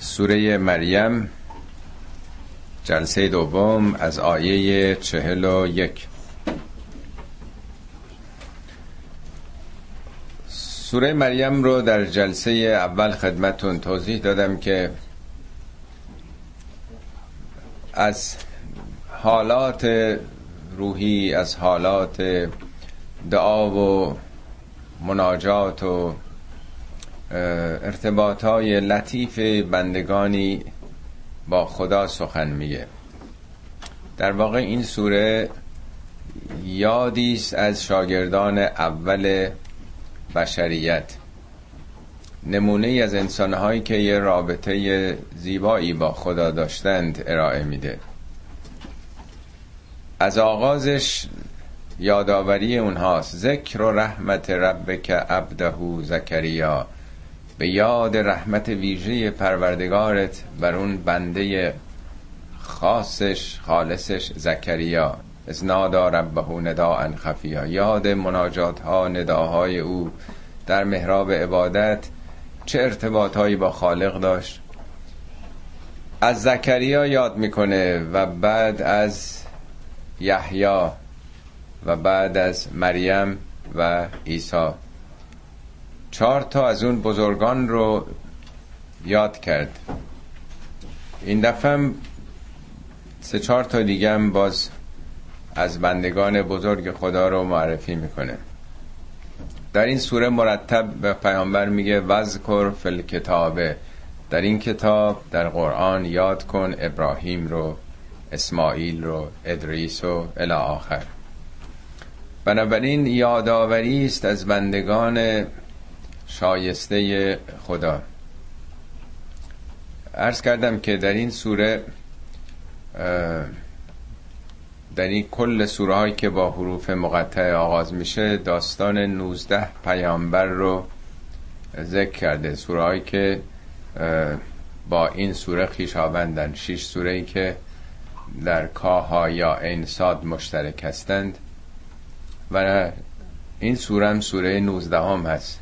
سوره مریم جلسه دوم از آیه چهل و یک. سوره مریم رو در جلسه اول خدمتون توضیح دادم که از حالات روحی از حالات دعا و مناجات و ارتباط های لطیف بندگانی با خدا سخن میگه. در واقع این سوره یادی است از شاگردان اول بشریت. نمونه از انسانهایی که یه رابطه زیبایی با خدا داشتند ارائه میده. از آغازش یادآوری اونهاست. ذکر و رحمت ربک عبده زکریا. به یاد رحمت ویژه پروردگارت بر اون بنده خاصش خالصش زکریا. از نادا ربه نداء خفیا یاد مناجات ها نداهای او. در محراب عبادت چه ارتباطهایی با خالق داشت؟ از زکریا یاد می‌کنه و بعد از یحیی و بعد از مریم و عیسی. چهار تا از اون بزرگان رو یاد کرد. این دفعه سه چهار تا دیگه هم باز از بندگان بزرگ خدا رو معرفی می‌کنه. در این سوره مرتب به پیامبر میگه وذکر فل کتابه در این کتاب در قرآن یاد کن ابراهیم رو اسماعیل رو ادریس و الی آخر. بنابراین یادآوری است از بندگان شایسته خدا. ارز کردم که در این سوره در این کل سوره هایی که با حروف مقطع آغاز میشه داستان 19 پیامبر رو ذکر کرده. سوره هایی که با این سوره خیشاوندن. شش سوره ای که در کاها یا انساد مشترک هستند. و این سوره هم سوره 19 هم هست.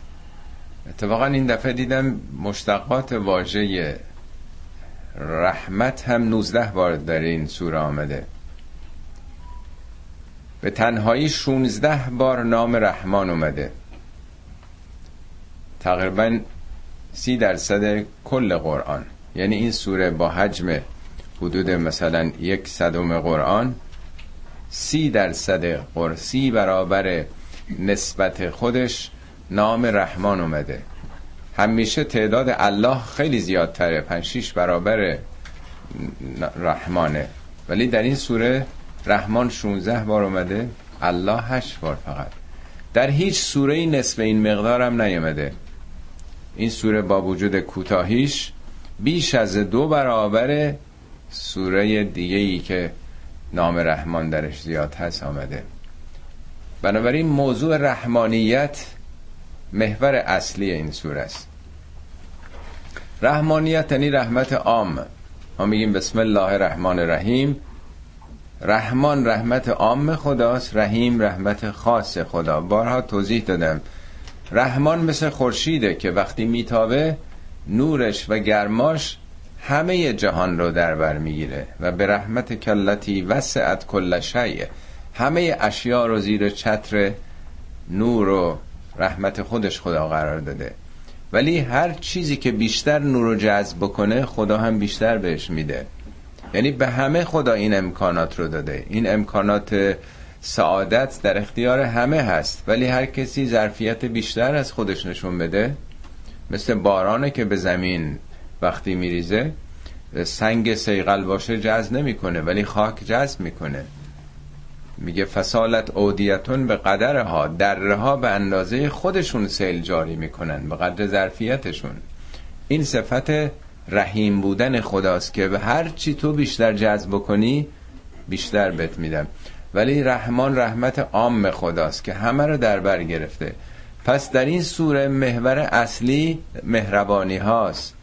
اتفاقا این دفعه دیدم مشتقات واژه رحمت هم 19 بار در این سوره آمده. به تنهایی 16 بار نام رحمان اومده. تقریبا سی درصد کل قرآن. یعنی این سوره با حجم حدود مثلا یک صدم قرآن سی درصد قرصی برابر نسبت خودش نام رحمان اومده. همیشه تعداد الله خیلی زیادتره. پنج شیش برابر رحمانه. ولی در این سوره رحمان 16 بار اومده. الله 8 بار فقط. در هیچ سوره نصف این مقدار هم نیومده. این سوره با وجود کوتاهیش بیش از دو برابر سوره دیگه ای که نام رحمان درش زیاد هست آمده. بنابراین موضوع رحمانیت محور اصلی این سوره است. رحمانیت یعنی رحمت عام. ما میگیم بسم الله الرحمن الرحیم. رحمان رحمت عام خداست رحیم رحمت خاص خدا. بارها توضیح دادم. رحمان مثل خورشیده که وقتی میتابه نورش و گرماش همه جهان رو در بر می‌گیره و به رحمت کلتی وسعت کل شیء. همه اشیا رو زیر چتر نور و رحمت خودش خدا قرار داده. ولی هر چیزی که بیشتر نور رو جذب بکنه خدا هم بیشتر بهش میده. یعنی به همه خدا این امکانات رو داده. این امکانات سعادت در اختیار همه هست. ولی هر کسی ظرفیت بیشتر از خودش نشون بده مثل بارانه که به زمین وقتی میریزه سنگ سیغل باشه جذب نمی‌کنه ولی خاک جذب می‌کنه. میگه فسالت اودیتون به قدر ها دره ها به اندازه خودشون سیل جاری می‌کنن به قدر ظرفیتشون. این صفت رحیم بودن خداست که به هر چی تو بیشتر جذب کنی بیشتر بت میدم. ولی رحمان رحمت عام خداست که همه رو در بر گرفته. پس در این سوره محور اصلی مهربانی هاست.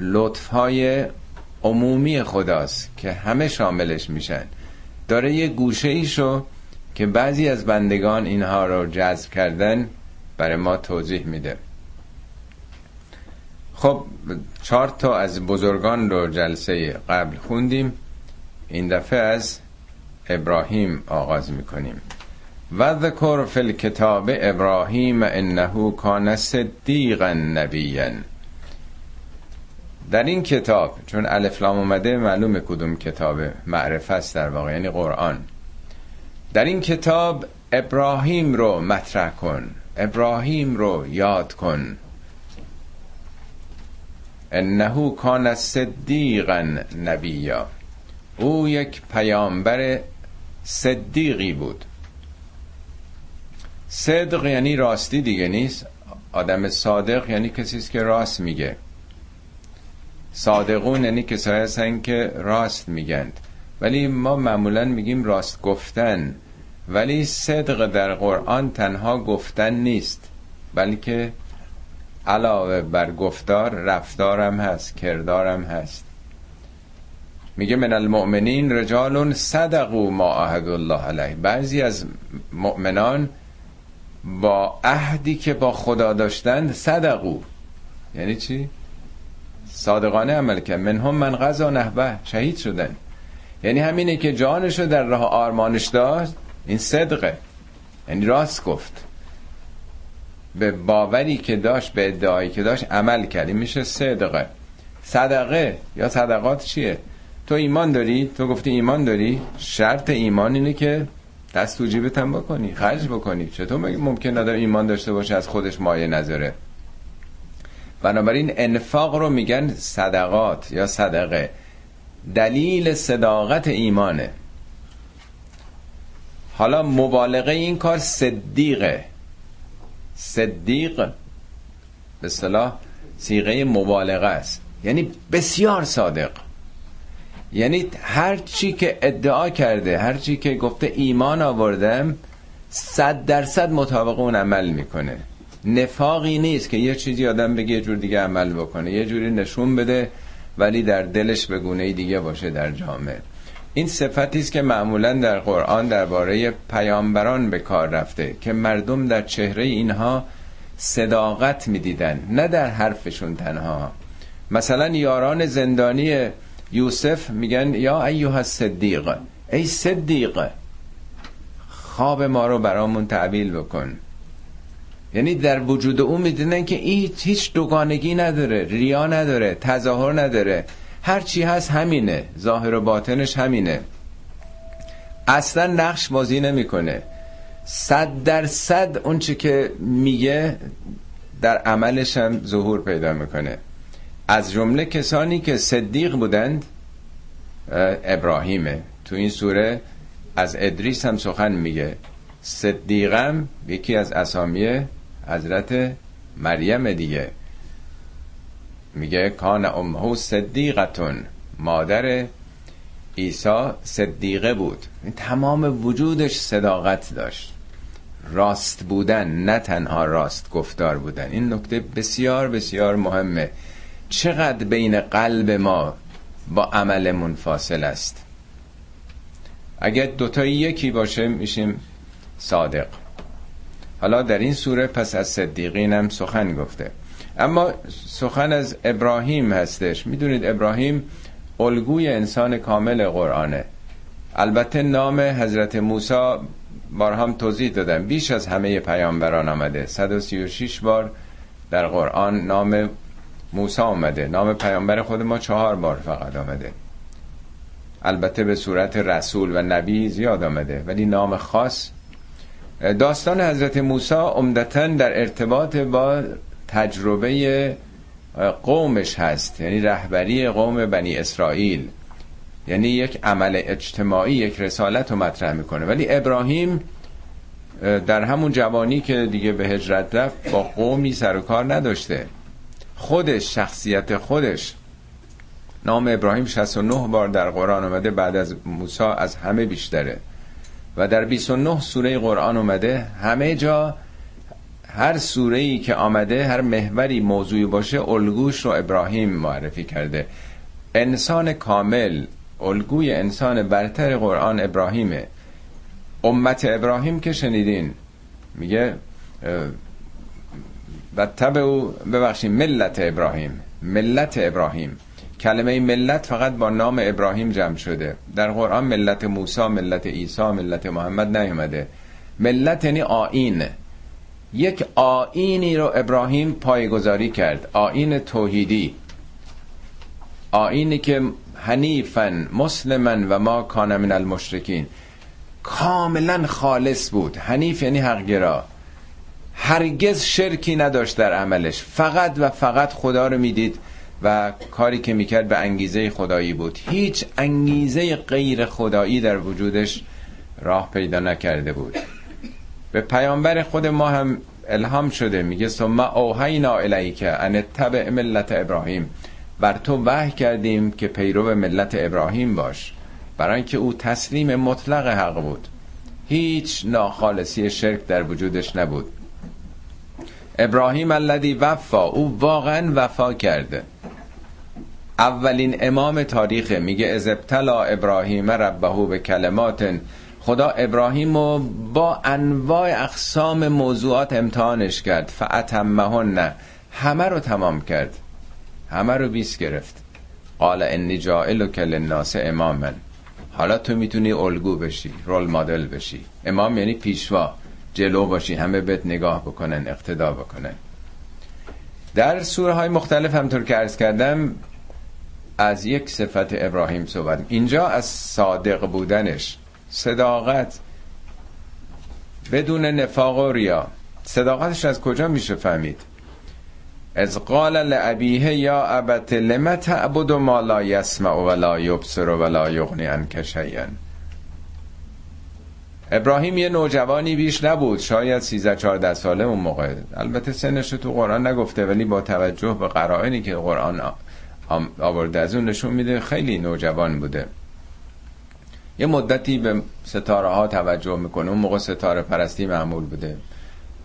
لطف های عمومی خداست که همه شاملش میشن. داره یه گوشه ایشو که بعضی از بندگان اینها رو جذب کردن برای ما توضیح میده. خب چهار تا از بزرگان رو جلسه قبل خوندیم. این دفعه از ابراهیم آغاز می‌کنیم. و ذکر فی الکتاب ابراهیم انه کان صدیقا نبیا. در این کتاب چون الفلام اومده معلومه کدوم کتاب معرفت است در واقع یعنی قرآن. در این کتاب ابراهیم رو مطرح کن ابراهیم رو یاد کن. انه کان صدیقا نبیا. او یک پیامبر صدیقی بود. صدق یعنی راستی دیگه نیست. آدم صادق یعنی کسی است که راست میگه. صادقون یعنی کسایی هستن که راست میگن ولی ما معمولا میگیم راست گفتن. ولی صدق در قرآن تنها گفتن نیست بلکه علاوه بر گفتار رفتارم هست کردارم هست. میگه من المؤمنین رجال صدقوا ما عهد الله علیه. بعضی از مؤمنان با عهدی که با خدا داشتند صدقو یعنی چی؟ صادقانه عمل کرد. منهم من غذا نحوه. شهید شدن. یعنی همینه که جانشو در راه آرمانش داشت. این صدقه. یعنی راست گفت. به باوری که داشت به ادعایی که داشت عمل کردی میشه صدقه. صدقه یا صدقات چیه؟ تو ایمان داری؟ تو گفتی ایمان داری؟ شرط ایمان اینه که دست تو جیبت هم بکنی خرج بکنی. چطور ممکن نداره ایمان داشته باشه از خودش مایه نذاره؟ بنابراین انفاق رو میگن صدقات یا صدقه. دلیل صداقت ایمانه. حالا مبالغه این کار صدیقه. صدیق به صلاح سیغه مبالغه است. یعنی بسیار صادق. یعنی هر چی که ادعا کرده هر چی که گفته ایمان آوردم صد درصد مطابق اون عمل می‌کنه. نفاقی نیست که یه چیزی آدم بگه یه جور دیگه عمل بکنه. یه جوری نشون بده ولی در دلش به گونه دیگه باشه در جامعه. این صفتی است که معمولا در قرآن درباره پیامبران به کار رفته که مردم در چهره اینها صداقت می‌دیدن نه در حرفشون تنها. مثلا یاران زندانی یوسف میگن یا ایوها صدیق ای صدیق خواب ما رو برامون تعبیل بکن. یعنی در وجود او می‌دونن که این هیچ دوگانگی نداره ریا نداره تظاهر نداره. هر چی هست همینه ظاهر و باطنش همینه. اصلا نقش بازی نمی‌کنه. صد در صد اون چی که میگه در عملش هم ظهور پیدا می‌کنه. از جمله کسانی که صدیق بودند ابراهیمه. تو این سوره از ادریس هم سخن میگه. صدیقم یکی از اسامی حضرت مریم دیگه. میگه کان امهو صدیقتون. مادر عیسی صدیقه بود. تمام وجودش صداقت داشت. راست بودن نه تنها راست گفتار بودن. این نکته بسیار بسیار مهمه. چقدر بین قلب ما با عملمون فاصل است؟ اگر دوتا یکی باشه میشیم صادق. حالا در این سوره پس از صدیقین هم سخن گفته. اما سخن از ابراهیم هستش. می‌دونید ابراهیم الگوی انسان کامل قرآنه. البته نام حضرت موسی بار هم توضیح دادم بیش از همه پیامبران آمده. 136 بار در قرآن نام موسی آمده. نام پیامبر خود ما چهار بار فقط آمده. البته به صورت رسول و نبی زیاد آمده. ولی نام خاص داستان حضرت موسی عمدتا در ارتباط با تجربه قومش هست. یعنی رهبری قوم بنی اسرائیل. یعنی یک عمل اجتماعی یک رسالت رو مطرح می‌کنه. ولی ابراهیم در همون جوانی که دیگه به هجرت رفت با قومی سر و کار نداشته. خودش شخصیت خودش. نام ابراهیم 69 بار در قرآن اومده بعد از موسی از همه بیشتره. و در 29 سوره قرآن اومده همه جا هر سوره ای که آمده هر محوری موضوعی باشه الگوش رو ابراهیم معرفی کرده. انسان کامل الگوی انسان برتر قرآن ابراهیمه. امت ابراهیم که شنیدین میگه و تبع او ببخشید ملت ابراهیم ملت ابراهیم. کلمه ملت فقط با نام ابراهیم جمع شده. در قرآن ملت موسی ملت عیسی ملت محمد نیومده ملت یعنی آین یک آینی رو ابراهیم پایگذاری کرد. آین توحیدی. آینی که حنیفن مسلمن و ما کان من المشرکین. کاملا خالص بود. حنیف یعنی حقگرا. هرگز شرکی نداشت در عملش. فقط و فقط خدا رو می‌دید. و کاری که می‌کرد به انگیزه خدایی بود. هیچ انگیزه غیر خدایی در وجودش راه پیدا نکرده بود. به پیامبر خود ما هم الهام شده. میگه ثم اوحینا الیک ان تبع ملت ابراهیم. بر تو وحی کردیم که پیرو ملت ابراهیم باش. برای اینکه او تسلیم مطلق حق بود. هیچ ناخالصی شرک در وجودش نبود. ابراهیم الذی وفا او واقعا وفا کرده. اولین امام تاریخه. میگه از ابتلا ابراهیم ربهو به کلمات خدا ابراهیم رو با انواع اقسام موضوعات امتحانش کرد. فعتمهن نه همه رو تمام کرد. همه رو بیس گرفت. قال انی جائلک للناس اماما حالا تو می‌تونی الگو بشی رول مدل بشی. امام یعنی پیشوا. جلو باشی همه بهت نگاه بکنن اقتدا بکنن. در سوره های مختلف همطور که عرض کردم از یک صفت ابراهیم صحبت اینجا از صادق بودنش صداقت بدون نفاق و ریا. صداقتش از کجا میشه فهمید؟ از قال لعبیه یا ابت لم تعبد ما لا یسمع ولا یبصر ولا یغنی عنک شیئا. ابراهیم یه نوجوانی بیش نبود. شاید 13 14 ساله اون موقع. البته سنش تو قرآن نگفته ولی با توجه به قرائنی که قرآن آورده. از اون نشون میده خیلی نوجوان بوده. یه مدتی به ستاره ها توجه می‌کنه. اون موقع ستاره پرستی معمول بوده.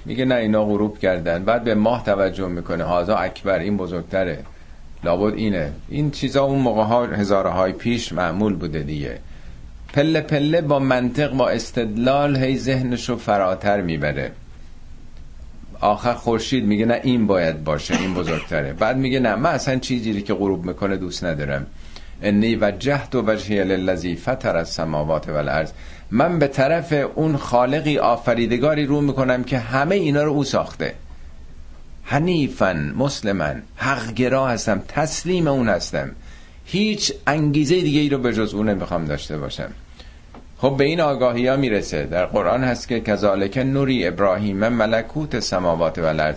میگه نه اینا غروب کردن. بعد به ماه توجه می‌کنه. هازا اکبر این بزرگتره. لابد اینه. این چیزا اون موقع ها هزاره های پیش معمول بوده دیگه. پله پله با منطق با استدلال هی ذهنشو فراتر می‌بره. آخر خورشید میگه نه این باید باشه این بزرگتره. بعد میگه نه من اصلا چیزی که غروب می‌کنه دوست ندارم. انی وجهت و وجهی للذی فطر السماوات والارض. من به طرف اون خالقی آفریدگاری رو می‌کنم که همه اینا رو او ساخته. حنیفن مسلمن حقگرا هستم تسلیم اون هستم. هیچ انگیزه دیگه ای رو به جز اون نمی‌خوام داشته باشم. خب به این آگاهی ها می‌رسه. در قرآن هست که کذالک نوری ابراهیم ملکوت سماوات و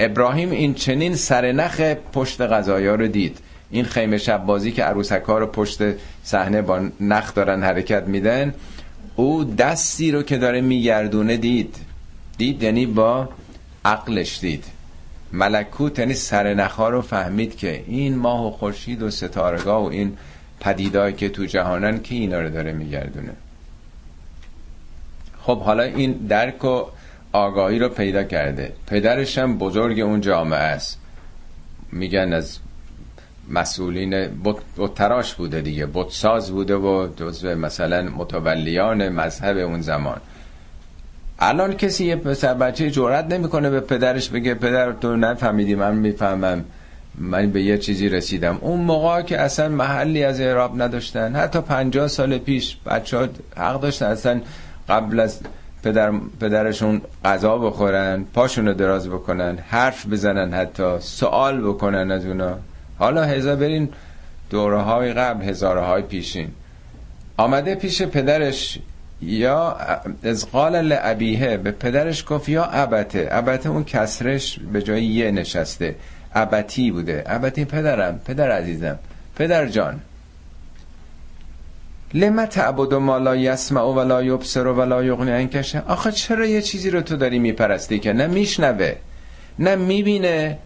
ابراهیم این چنین سرنخ پشت غذایا رو دید. این خیمه شب بازی که عروسک ها رو پشت صحنه با نخ دارن حرکت میدن او دستی رو که داره میگردونه دید. دید یعنی با عقلش دید. ملکوت یعنی ها رو فهمید که این ماه و خورشید و ستارگاه و این پدیدایی که تو جهانن که اینا رو داره میگردونه. خب حالا این درک و آگاهی رو پیدا کرده. پدرش هم بزرگ اون جامعه است. میگن از مسئولین بت تراش بوده دیگه. ساز بوده و جزو مثلا متولیان مذهب اون زمان. الان کسی یه پسر بچه جرأت نمی‌کنه به پدرش بگه پدر تو نفهمیدی من می‌فهمم. من به یه چیزی رسیدم. اون موقع که اصلا محلی از اعراب نداشتن. حتی پنجاه سال پیش بچه ها حق داشتن. اصلا قبل از پدر پدرشون غذا بخورن پاشونو دراز بکنن حرف بزنن حتی سوال بکنن از اونا. حالا هزار برین دوره های قبل هزاره های پیشین. آمده پیش پدرش یا از قال لعبیه به پدرش گفت یا ابته. ابته اون کسرش به جای یه نشسته. ابتی بوده. ابتی پدرم پدر عزیزم. پدر جان. لما تعبد ما لا یسمع ولا یبصر ولا یغنی عنک آخه چرا یه چیزی رو تو داری میپرستی که؟ نه میشنوه نه می‌بینه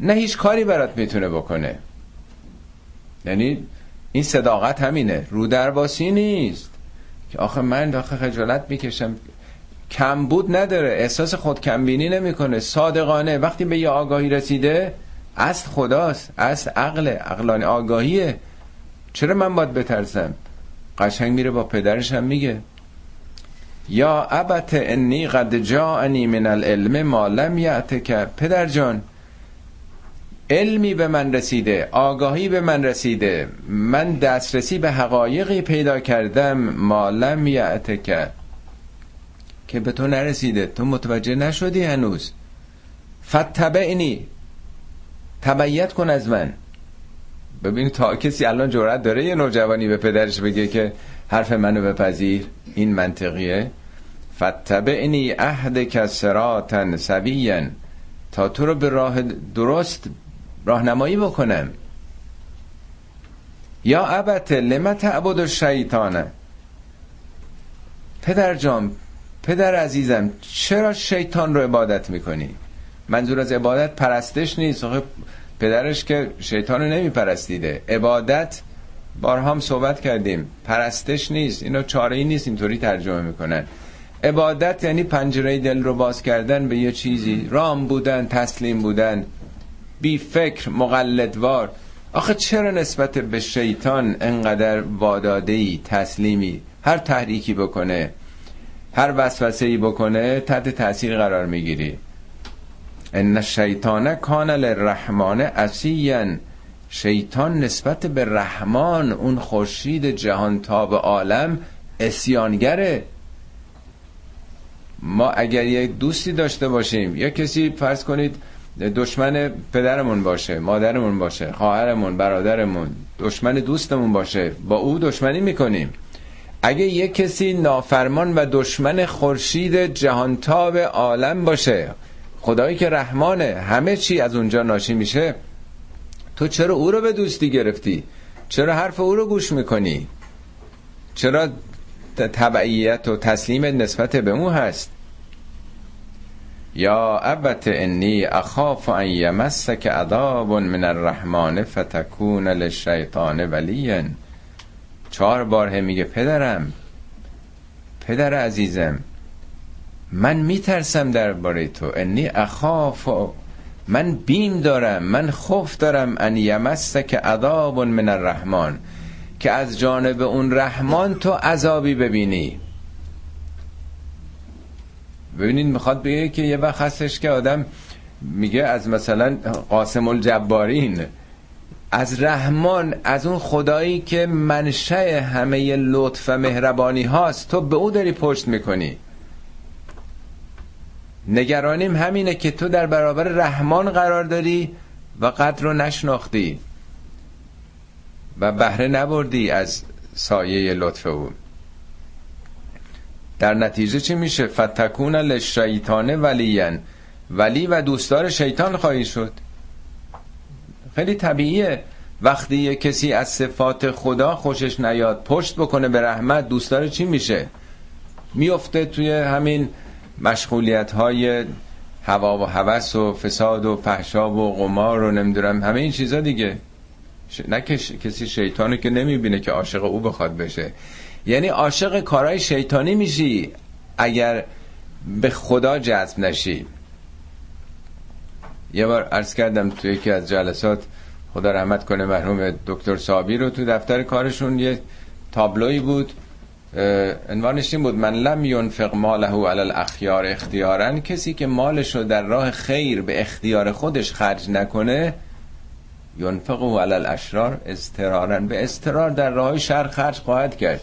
نه هیچ کاری برات می‌تونه بکنه. یعنی این صداقت همینه. رو درواسی نیست. که آخه من داخل خجالت می‌کشم. کم بود نداره. احساس خود کمبینی نمی‌کنه. صادقانه. وقتی به یه آگاهی رسیده اصل خداست. اصل عقل عقلانی آگاهیه. چرا من باید بترسم؟ قشنگ میره با پدرش هم میگه. یا ابت انی قد جاءنی من العلم ما لم که پدر جان علمی به من رسیده آگاهی به من رسیده من دسترسی به حقایقی پیدا کردم مالم یعتک. که به تو نرسیده تو متوجه نشدی هنوز. فتبعنی تبعیت کن از من. ببین تا کسی الان جرأت داره یه نوجوانی به پدرش بگه که حرف منو بپذیر. این منطقیه. فتبعنی عهد کسراتن سویین تا تو رو به راه درست راهنمایی بکنم. یا ابت لم تعبد الشیطانه پدر جان پدر عزیزم چرا شیطان رو عبادت می‌کنی؟ منظور از عبادت پرستش نیست. پدرش که شیطان رو نمی پرستیده عبادت بارها هم صحبت کردیم. پرستش نیست. اینو چاره ای نیست. اینطوری ترجمه می‌کنن. عبادت یعنی پنجره دل رو باز کردن به یه چیزی. رام بودن تسلیم بودن. بی فکر مقلدوار. آخه چرا نسبت به شیطان انقدر وادادهی تسلیمی؟ هر تحریکی بکنه هر وسوسه ای بکنه تحت تاثیر قرار می‌گیری. ان الشیطان کان للرحمن عصیا. شیطان نسبت به رحمان اون خورشید جهان تاب عالم اسیانگره. ما اگر یک دوستی داشته باشیم یا کسی فرض کنید دشمن پدرمون باشه مادرمون باشه خواهرمون برادرمون دشمن دوستمون باشه با او دشمنی می‌کنیم. اگه یک کسی نافرمان و دشمن خورشید جهانتاب عالم باشه خدایی که رحمانه همه چی از اونجا ناشی میشه تو چرا او رو به دوستی گرفتی؟ چرا حرف او رو گوش می‌کنی؟ چرا تبعیت و تسلیم نسبت به مو هست؟ یا ابت انی اخاف ان یمسک عذاب من الرحمن فتکون للشیطان ولیا. چهار بار میگه پدرم پدر عزیزم من میترسم درباره تو. انی اخاف من بیم دارم من خوف دارم. ان یمسک عذاب من الرحمن. که از جانب اون رحمان تو عذابی ببینی. ببینید می‌خواد بگه که یه وقت هستش که آدم میگه از مثلا قاسم الجبارین از رحمان از اون خدایی که منشه همه لطف و مهربانی هاست تو به او داری پشت می‌کنی. نگرانیم همینه که تو در برابر رحمان قرار داری و قدر رو نشناختی و بهره نبردی از سایه لطف او. در نتیجه چی میشه؟ فتکون لشیطان ولین ولی و دوستدار شیطان خواهی شد. خیلی طبیعیه. وقتی یه کسی از صفات خدا خوشش نیاد پشت بکنه به رحمت دوستدار چی میشه؟ میفته توی همین مشغولیت های هوا و هوس و فساد و فحشا و قمار و نمی‌دونم همه این چیزا دیگه. نه کسی شیطانه که نمی‌بینه که عاشق او بخواد بشه. یعنی عاشق کارهای شیطانی میشی اگر به خدا جذب نشی. یه بار عرض کردم توی یکی از جلسات خدا رحمت کنه مرحوم دکتر صابی رو تو دفتر کارشون یه تابلوی بود. عنوانش این بود من لم ینفق ماله علی الاخیار اختیارا کسی که مالش رو در راه خیر به اختیار خودش خرج نکنه ینفقه علی الاشرار استرارا به استرار در راه شر خرج خواهد کرد.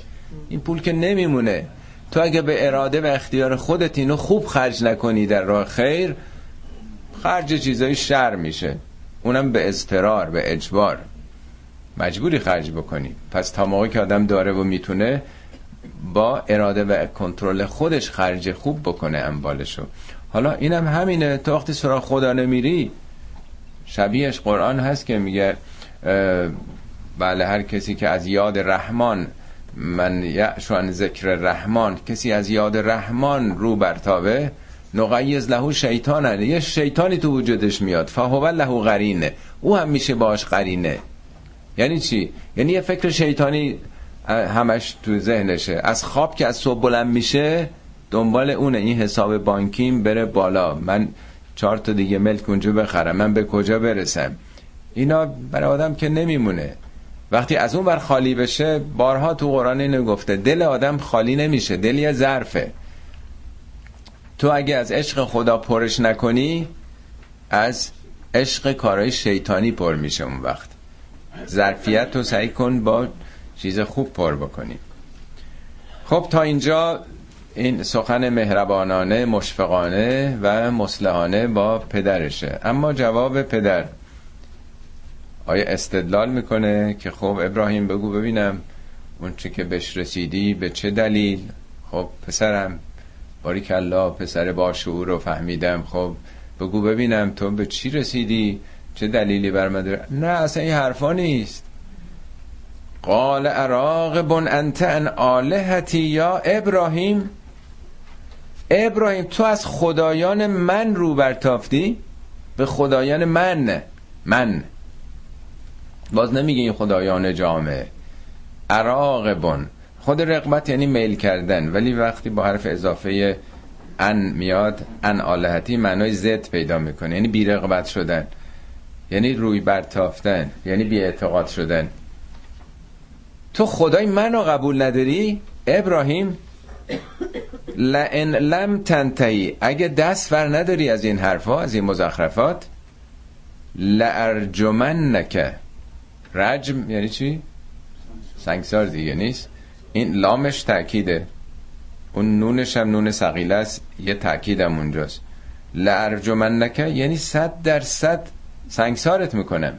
این پول که نمیمونه. تو اگه به اراده و اختیار خودت اینو خوب خرج نکنی در راه خیر خرج چیزای شر میشه. اونم به استرار به اجبار. مجبوری خرج بکنی. پس تا موقعی که آدم داره و می‌تونه با اراده و کنترل خودش خرج خوب بکنه اموالشو. حالا اینم همینه. تو وقتی سراغ خدا نمیری شبیهش قرآن هست که میگه بله هر کسی که از یاد رحمان من یعشان ذکر رحمان کسی از یاد رحمان رو برتابه نقیز لهو شیطانه. یه شیطانی تو وجودش میاد. فهو لهو قرینه. او هم میشه باش قرینه. یعنی چی؟ یعنی یه فکر شیطانی همش تو ذهنشه. از خواب که از صبح بلند میشه دنبال اونه. این حساب بانکیم بره بالا. من چهار تا دیگه ملک اونجا بخرم. من به کجا برسم؟ اینا برای آدم که نمیمونه. وقتی از اون بر خالی بشه بارها تو قرآن اینو گفته. دل آدم خالی نمیشه. دل یه ظرفه. تو اگه از عشق خدا پرش نکنی از عشق کارهای شیطانی پر میشه اون وقت. ظرفیت رو سعی کن با چیز خوب پر بکنی. خب تا اینجا این سخن مهربانانه مشفقانه و مسلحانه با پدرشه. اما جواب پدر آیا استدلال می‌کنه که خب ابراهیم بگو ببینم اون چه که بهش رسیدی به چه دلیل؟ خب پسرم باری کلا پسر با شعور رو فهمیدم. خب بگو ببینم تو به چی رسیدی؟ چه دلیلی بر نه اصلا این حرفا نیست. قال اراغب انت ان آلهتی یا ابراهیم؟ ابراهیم تو از خدایان من رو برتافتی؟ به خدایان من من. باز نمیگه این خدایان جامعه. اراغبون. خود رقبت یعنی میل کردن. ولی وقتی با حرف اضافه ان میاد ان آلهتی معنای زد پیدا می‌کنه. یعنی بی رقبت شدن. یعنی روی برتافتن. یعنی بی اعتقاد شدن. تو خدای منو قبول نداری؟ ابراهیم لئن لم تنتهی. اگه دست ور نداری از این حرفا از این مزخرفات نکه رجم یعنی چی؟ سنگسار دیگه نیست. این لامش تأکیده. اون نونش هم نون سقیله است. یه تأکیدم اونجاست. نکه یعنی صد در صد سنگسارت می‌کنم.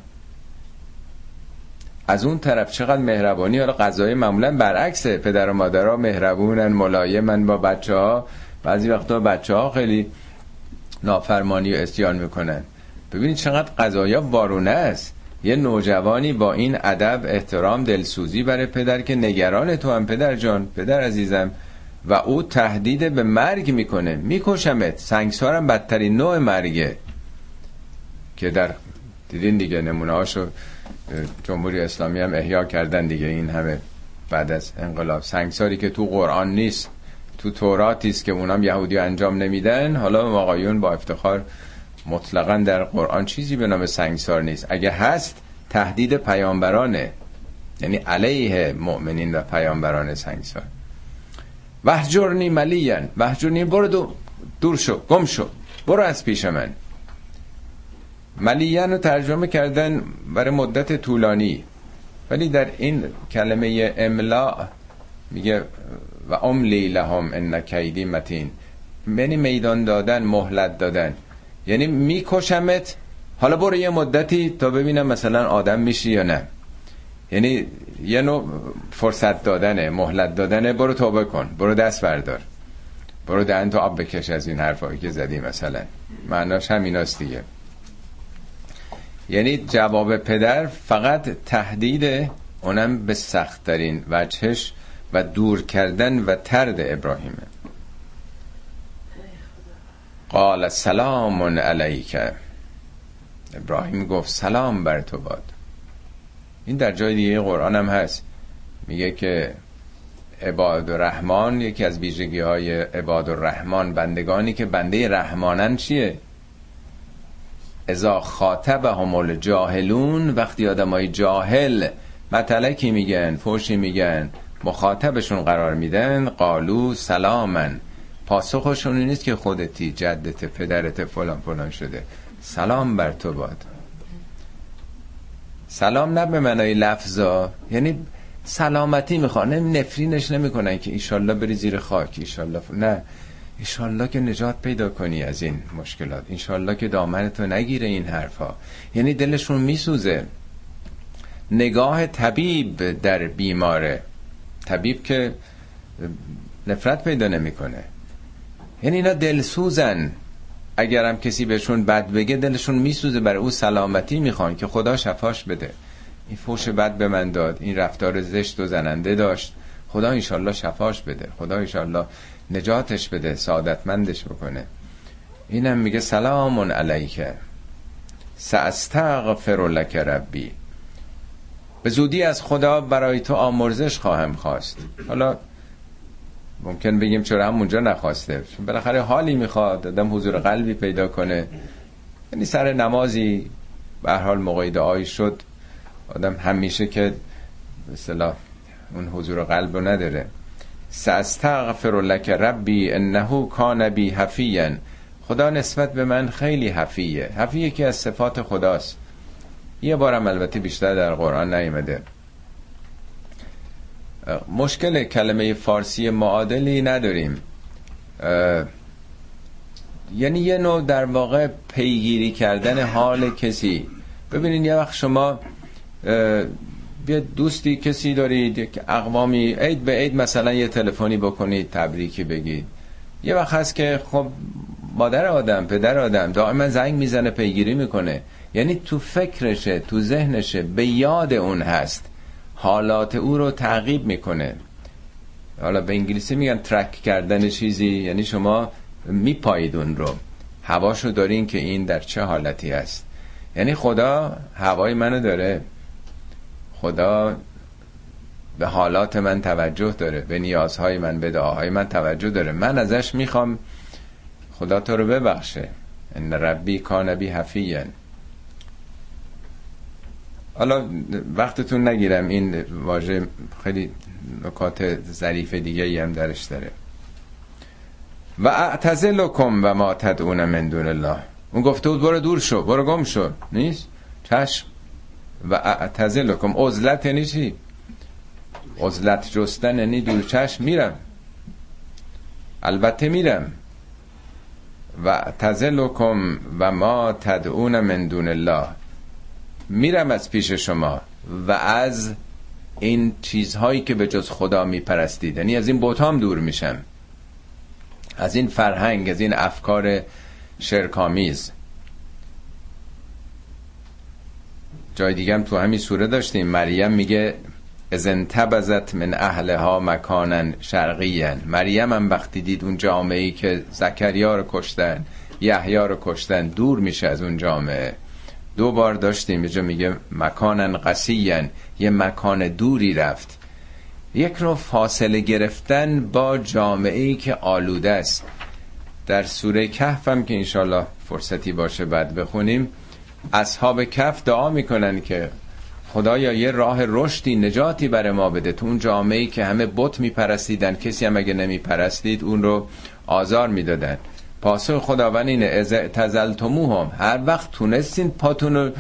از اون طرف چقدر مهربانی حالا قضای معمولا برعکسه پدر و مادرها مهربونن ملایمن با بچه ها بعضی وقتا بچه ها خیلی نافرمانی و اسیان می‌کنن. ببینید چقدر قضایا وارونه است. یه نوجوانی با این ادب احترام دلسوزی برای پدر که نگران تو هم پدر جان پدر عزیزم. و او تهدید به مرگ می‌کنه. میکشمت. سنگسارم بدترین نوع مرگه. که در دیدین دیگه نمونه هاشو جمهوری اسلامی هم احیا کردن دیگه. این همه بعد از انقلاب. سنگساری که تو قرآن نیست تو توراتی است که اونام یهودی انجام نمیدن. حالا آقایون با افتخار مطلقا در قرآن چیزی به نام سنگسار نیست. اگه هست تهدید پیامبرانه یعنی علیه مؤمنین و پیامبران سنگسار. وحجرنی ملیان وحجرنی برو دو دور شو گم شو. برو از پیش من. ملیان رو ترجمه کردن برای مدت طولانی. ولی در این کلمه املا میگه و املی لهم ان کیدی متین. یعنی میدان دادن مهلت دادن. یعنی میکشمت. حالا برو یه مدتی تا ببینم مثلا آدم میشی یا نه. یعنی یه نوع فرصت دادنه مهلت دادنه. برو توبه کن برو دست بردار. برو دهن تو آب بکش از این حرفایی که زدی مثلا. معناش همیناست دیگه. یعنی جواب پدر فقط تهدید اونم به سختترین وجهش و دور کردن و ترد ابراهیمه. قال سلام علیک. ابراهیم گفت سلام بر تو باد. این در جای دیگه قرآن هم هست. میگه که عباد الرحمن یکی از ویژگی های عباد الرحمن بندگانی که بنده رحمانن چیه؟ ازا خاطب همول جاهلون وقتی آدمای جاهل متلکی میگن فوشی میگن مخاطبشون قرار میدن قالو سلامن. پاسخشون نیست که خودتی جدت پدرت فلان فلان شده. سلام بر تو باد. سلام نه به معنای لفظا یعنی سلامتی می‌خوان نفرینش نمی‌کنن که ایشالله بری زیر خاک ایشالله نه. ایشالله که نجات پیدا کنی از این مشکلات. ایشالله که دامنتو نگیره این حرفا. یعنی دلشون میسوزه. نگاه طبیب در بیماره. طبیب که نفرت پیدا نمی‌کنه. یعنی اینا دلسوزن. اگرم کسی بهشون بد بگه دلشون میسوزه. برای او سلامتی می‌خوان که خدا شفاش بده. این فوش بد به من داد. این رفتار زشت و زننده داشت. خدا انشالله شفاش بده. خدا انشالله نجاتش بده سعادتمندش بکنه. اینم میگه سلام علیکه ساستغفر لک ربی. به زودی از خدا برای تو آمرزش خواهم خواست. حالا ممکن بگیم چرا همونجا نخواسته. بالاخره حالی می‌خواد آدم حضور قلبی پیدا کنه. یعنی سر نمازی به حال موقع دعایی شد آدم همیشه که مثلا اون حضور قلب رو نداره. ساستغفر لک ربی انه کان بی حفیا خدا نسبت به من خیلی حفیه. حفیه که از صفات خداست. یه بارم البته بیشتر در قرآن نیمده مشکل کلمه فارسی معادلی نداریم. یعنی یه نوع در واقع پیگیری کردن حال کسی. ببینید یه وقت شما یه دوستی کسی دارید یک اقوامی عید به عید مثلا یه تلفنی بکنید تبریکی بگید. یه وقت هست که خب مادر آدم پدر آدم دائما زنگ می‌زنه پیگیری می‌کنه. یعنی تو فکرشه تو ذهنشه به یاد اون هست. حالات او رو تعقیب می‌کنه. حالا به انگلیسی میگن ترک کردن چیزی یعنی شما میپایید اون رو. هواشو دارین که این در چه حالتی هست. یعنی خدا هوای منو داره. خدا به حالات من توجه داره به نیازهای من به دعاهای من توجه داره. من ازش می‌خوام خدا تو رو ببخشه. ان ربی کان بی حفیین. حالا وقتتون نگیرم این واژه خیلی نکات ظریف دیگه ای هم درش داره. و اعتزلکم و ما تدعون من دون الله. اون گفته بود برو دور شو برو گم شو. نیست؟ چشم. و اعتزلکم. عزلت یعنی چی؟ عزلت جستن یعنی دور چشم میرم. البته میرم. و اعتزلکم و ما تدعون من دون الله. میرم از پیش شما و از این چیزهایی که به جز خدا میپرستید. یعنی از این بوتام دور میشم. از این فرهنگ از این افکار شرکامیز جای دیگه هم تو همین سوره داشتیم. مریم میگه از انتبزت من اهلها مکانن شرقیین مریم هم وقتی دید اون جامعه ای که زکریا رو کشتن یحیی رو کشتن دور میشه از اون جامعه. دو بار داشتیم یه میگه مکانن قصیین یه مکان دوری رفت. یک رو فاصله گرفتن با جامعه ای که آلوده است. در سوره کهف هم که انشالله فرصتی باشه بعد بخونیم اصحاب کف دعا می‌کنن که خدایا یه راه رشدی نجاتی برای ما بده. تو اون جامعه که همه بت میپرستیدن کسی هم اگه نمیپرستید اون رو آزار می‌دادن. پاسخ خداوند اینه از تزلتموهم هر وقت تونستین پاتون رو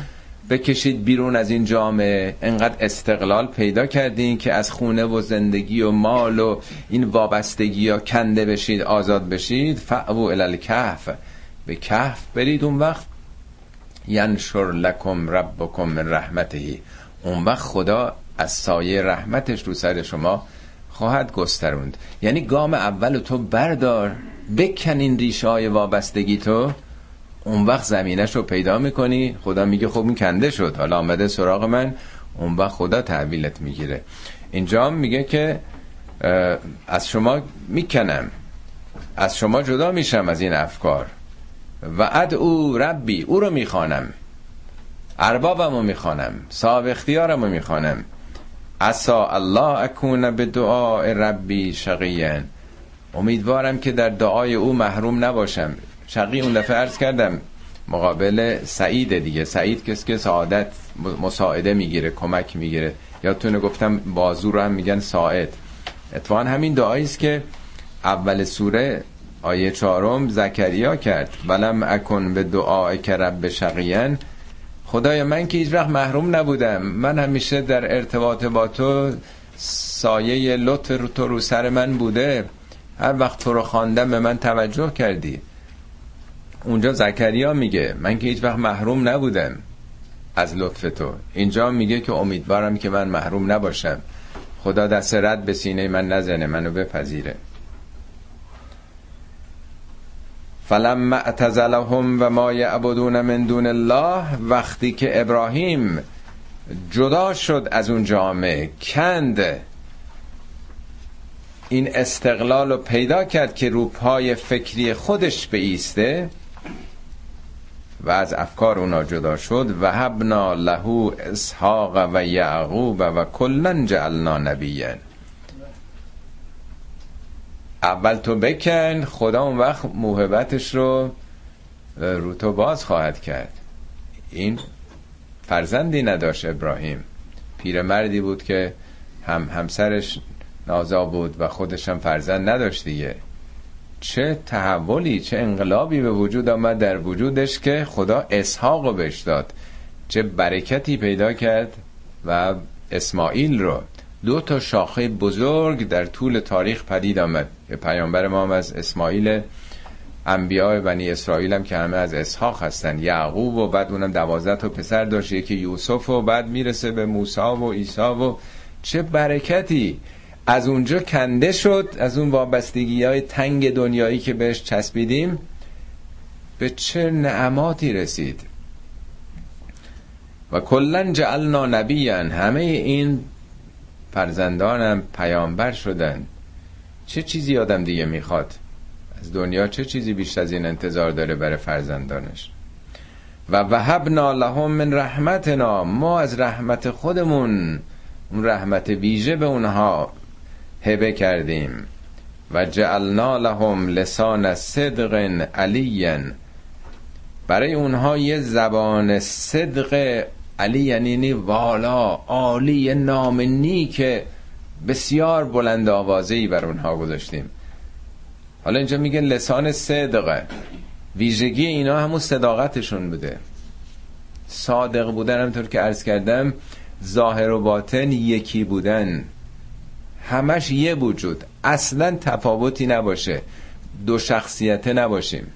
بکشید بیرون از این جامعه انقدر استقلال پیدا کردین که از خونه و زندگی و مال و این وابستگی ها کنده بشید آزاد بشید. فعو الالکهف به کهف برید اون وقت. ینشر لکم ربکم من رحمتهی اون وقت خدا از سایه رحمتش رو سر شما خواهد گستروند. یعنی گام اول تو بردار بکن این ریشه های وابستگی تو. اون وقت زمینش رو پیدا می‌کنی. خدا میگه خب این کنده شد. حالا آمده سراغ من. اون وقت خدا تحویلت می‌گیره. اینجا میگه که از شما می‌کنم. از شما جدا میشم از این افکار. و اد او ربی او رو می‌خوانم. اربابم رو می‌خوانم. صاحب اختیارم رو می‌خوانم. اسا الله اکون به دعای ربی شقیین امیدوارم که در دعای او محروم نباشم. شقی اون دفعه عرض کردم مقابل سعید دیگه. سعید کسی که سعادت مساعده می‌گیره کمک می‌گیره. یادتونه گفتم بازو رو هم میگن ساعد. اتفاقا همین دعایی است که اول سوره آیه چهارم زکریا کرد. ولم اکن به دعای که رب شقیان خدایا من که هیچ وقت محروم نبودم. من همیشه در ارتباط با تو سایه لطف تو رو سر من بوده. هر وقت تو رو خواندم به من توجه کردی. اونجا زکریا میگه من که هیچ وقت محروم نبودم از لطف تو. اینجا میگه که امیدوارم که من محروم نباشم. خدا دست رد به سینه من نزنه منو بپذیره. فلما اعتزلهم و ما یعبدون من دون الله وقتی که ابراهیم جدا شد از اون جامعه کند این استقلال رو پیدا کرد که روپای فکری خودش به ایسته و از افکار اونا جدا شد. و هبنا له اسحاق و یعقوب و کلن جعلنا نبیین اول تو بکن خدا اون وقت موهبتش رو رو تو باز خواهد کرد. این فرزندی نداشت ابراهیم. پیرمردی بود که هم همسرش نازا بود و خودش هم فرزند نداشت دیگه. چه تحولی چه انقلابی به وجود آمد در وجودش که خدا اسحاق بهش داد. چه برکتی پیدا کرد و اسماعیل رو. دو تا شاخه بزرگ در طول تاریخ پدید آمد که پیامبر ما هم از اسماعیل انبیاء بنی اسرائیل هم که همه از اسحاق هستن یعقوب و بعد اونم دوازده تا پسر داشت. یکی یوسف و بعد می‌رسه به موسی و عیسی و چه برکتی. از اونجا کنده شد. از اون وابستگی های تنگ دنیایی که بهش چسبیدیم به چه نعماتی رسید؟ و کلا جعلنا نبیا. همه این فرزندانم پیامبر شدن چه چیزی آدم دیگه می‌خواد؟ از دنیا چه چیزی بیشتر از این انتظار داره برای فرزندانش؟ و وهبنا لهم من رحمتنا ما از رحمت خودمون اون رحمت ویژه به اونها هبه کردیم. و جعلنا لهم لسان صدق علیا. برای اونها یه زبان صدق علی یعنی والا عالی نام نیک بسیار بلند آوازه ای بر اونها گذاشتیم. حالا اینجا میگه لسان صدقه ویژگی اینا همون صداقتشون بوده. صادق بودن همطور که عرض کردم ظاهر و باطن یکی بودن. همش یه وجود. اصلا تفاوتی نباشه. دو شخصیته نباشیم.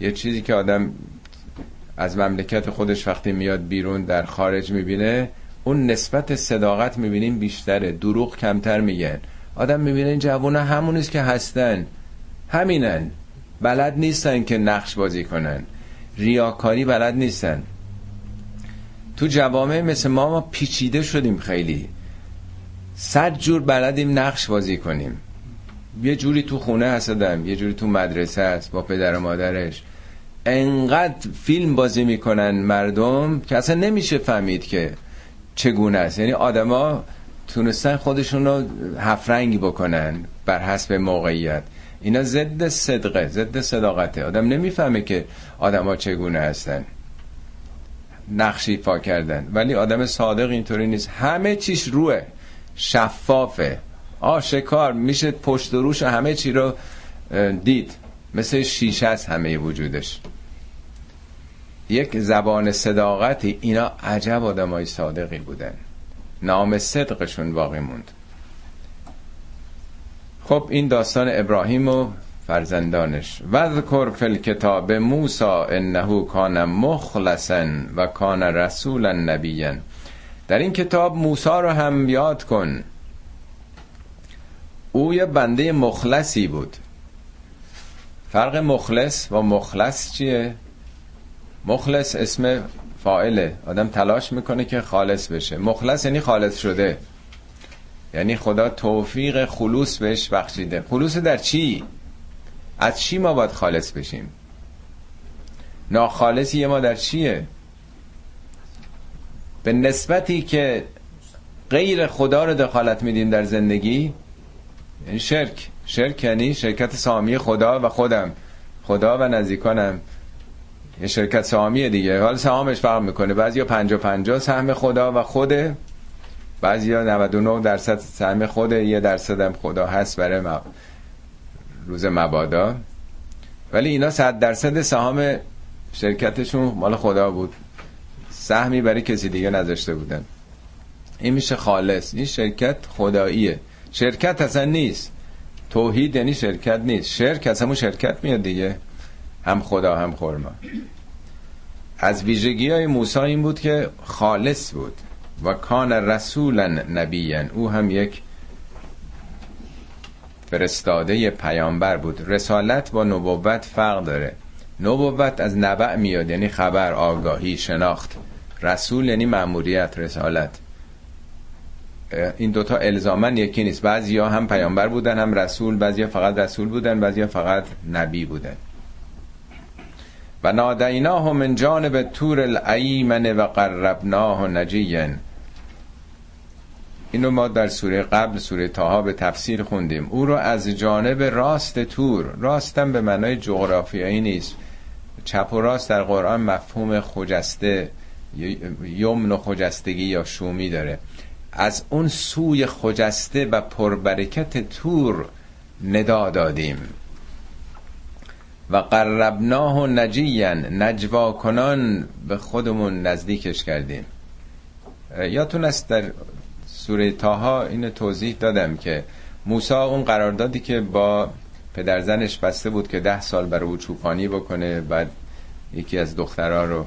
یه چیزی که آدم از مملکت خودش وقتی میاد بیرون در خارج می‌بینه اون نسبت صداقت می‌بینیم بیشتره دروغ کمتر میگن. آدم می‌بینه این جوونا همونیست که هستن همینن. بلد نیستن که نقش بازی کنن. ریاکاری بلد نیستن. تو جوامع مثل ما ما پیچیده شدیم خیلی. صد جور بلدیم نقش بازی کنیم. یه جوری تو خونه هستم یه جوری تو مدرسه هست با پدر و مادرش. انقدر فیلم بازی می‌کنن مردم که اصلا نمیشه فهمید که چگونه است. یعنی آدما تونستن خودشون رو هفرنگی بکنن بر حسب موقعیت. اینا ضد صدقه ضد صداقته. آدم نمی‌فهمه که آدما چگونه هستن. نقشی فا کردن. ولی آدم صادق اینطوری نیست. همه چیش روه شفافه. آشکار میشه پشت و روش همه چی رو دید. مثل شیشه است همه وجودش. یک زبان صداقتی اینا عجب آدمای صادقی بودن. نام صدقشون باقی موند. خب این داستان ابراهیم و فرزندانش. وذکر فی الکتاب موسا انه کان مخلصا و کان رسولا نبیا. در این کتاب موسی رو هم یاد کن. او یه بنده مخلصی بود. فرق مخلص و مخلص چیه؟ مخلص اسم فائله آدم تلاش می‌کنه که خالص بشه. مخلص یعنی خالص شده. یعنی خدا توفیق خلوص بهش بخشیده. خلوص در چی؟ از چی ما باید خالص بشیم؟ ناخالصی ما در چیه؟ به نسبتی که غیر خدا رو دخالت میدیم در زندگی یعنی شرک. شرک یعنی شرکت سامی خدا و خودم. خدا و نزدیکانم یه شرکت سهامیه دیگه. حال سهامش فرق می‌کنه. بعضیا 50 50 سهم خدا و خوده. بعضیا 99 درصد سهم خوده یه درصد هم خدا هست برای روز مبادا. ولی اینا 100 درصد سهام شرکتشون مال خدا بود. سهمی برای کسی دیگه نذاشته بودن. این میشه خالص. این شرکت خداییه. شرکت اصلا نیست. توحید یعنی شرکت نیست. شرک همون شرکت میاد دیگه. هم خدا هم خورما از ویژگی های موسی این بود که خالص بود و کان رسولا نبیین او هم یک فرستاده پیامبر بود. رسالت با نبوت فرق داره. نبوت از نبع میاد یعنی خبر آگاهی شناخت. رسول یعنی مأموریت رسالت. این دوتا الزامن یکی نیست. بعضی هم پیامبر بودن هم رسول. بعضی فقط رسول بودن بعضی فقط نبی بودن. و نادیناه من جانب تور الایمن و قربناه نجیین اینو ما در سوره قبل سوره تاها به تفسیر خوندیم. او رو از جانب راست تور راستم به معنای جغرافیایی نیست. چپ و راست در قرآن مفهوم خجسته یمن و خجستگی یا شومی داره. از اون سوی خجسته و پربرکت تور ندا دادیم. و قربناه نجیین نجوا کنان به خودمون نزدیکش کردیم. یادتون است در سوره تاها این توضیح دادم که موسا اون قراردادی که با پدرزنش بسته بود که ده سال برای او چوپانی بکنه بعد یکی از دخترها رو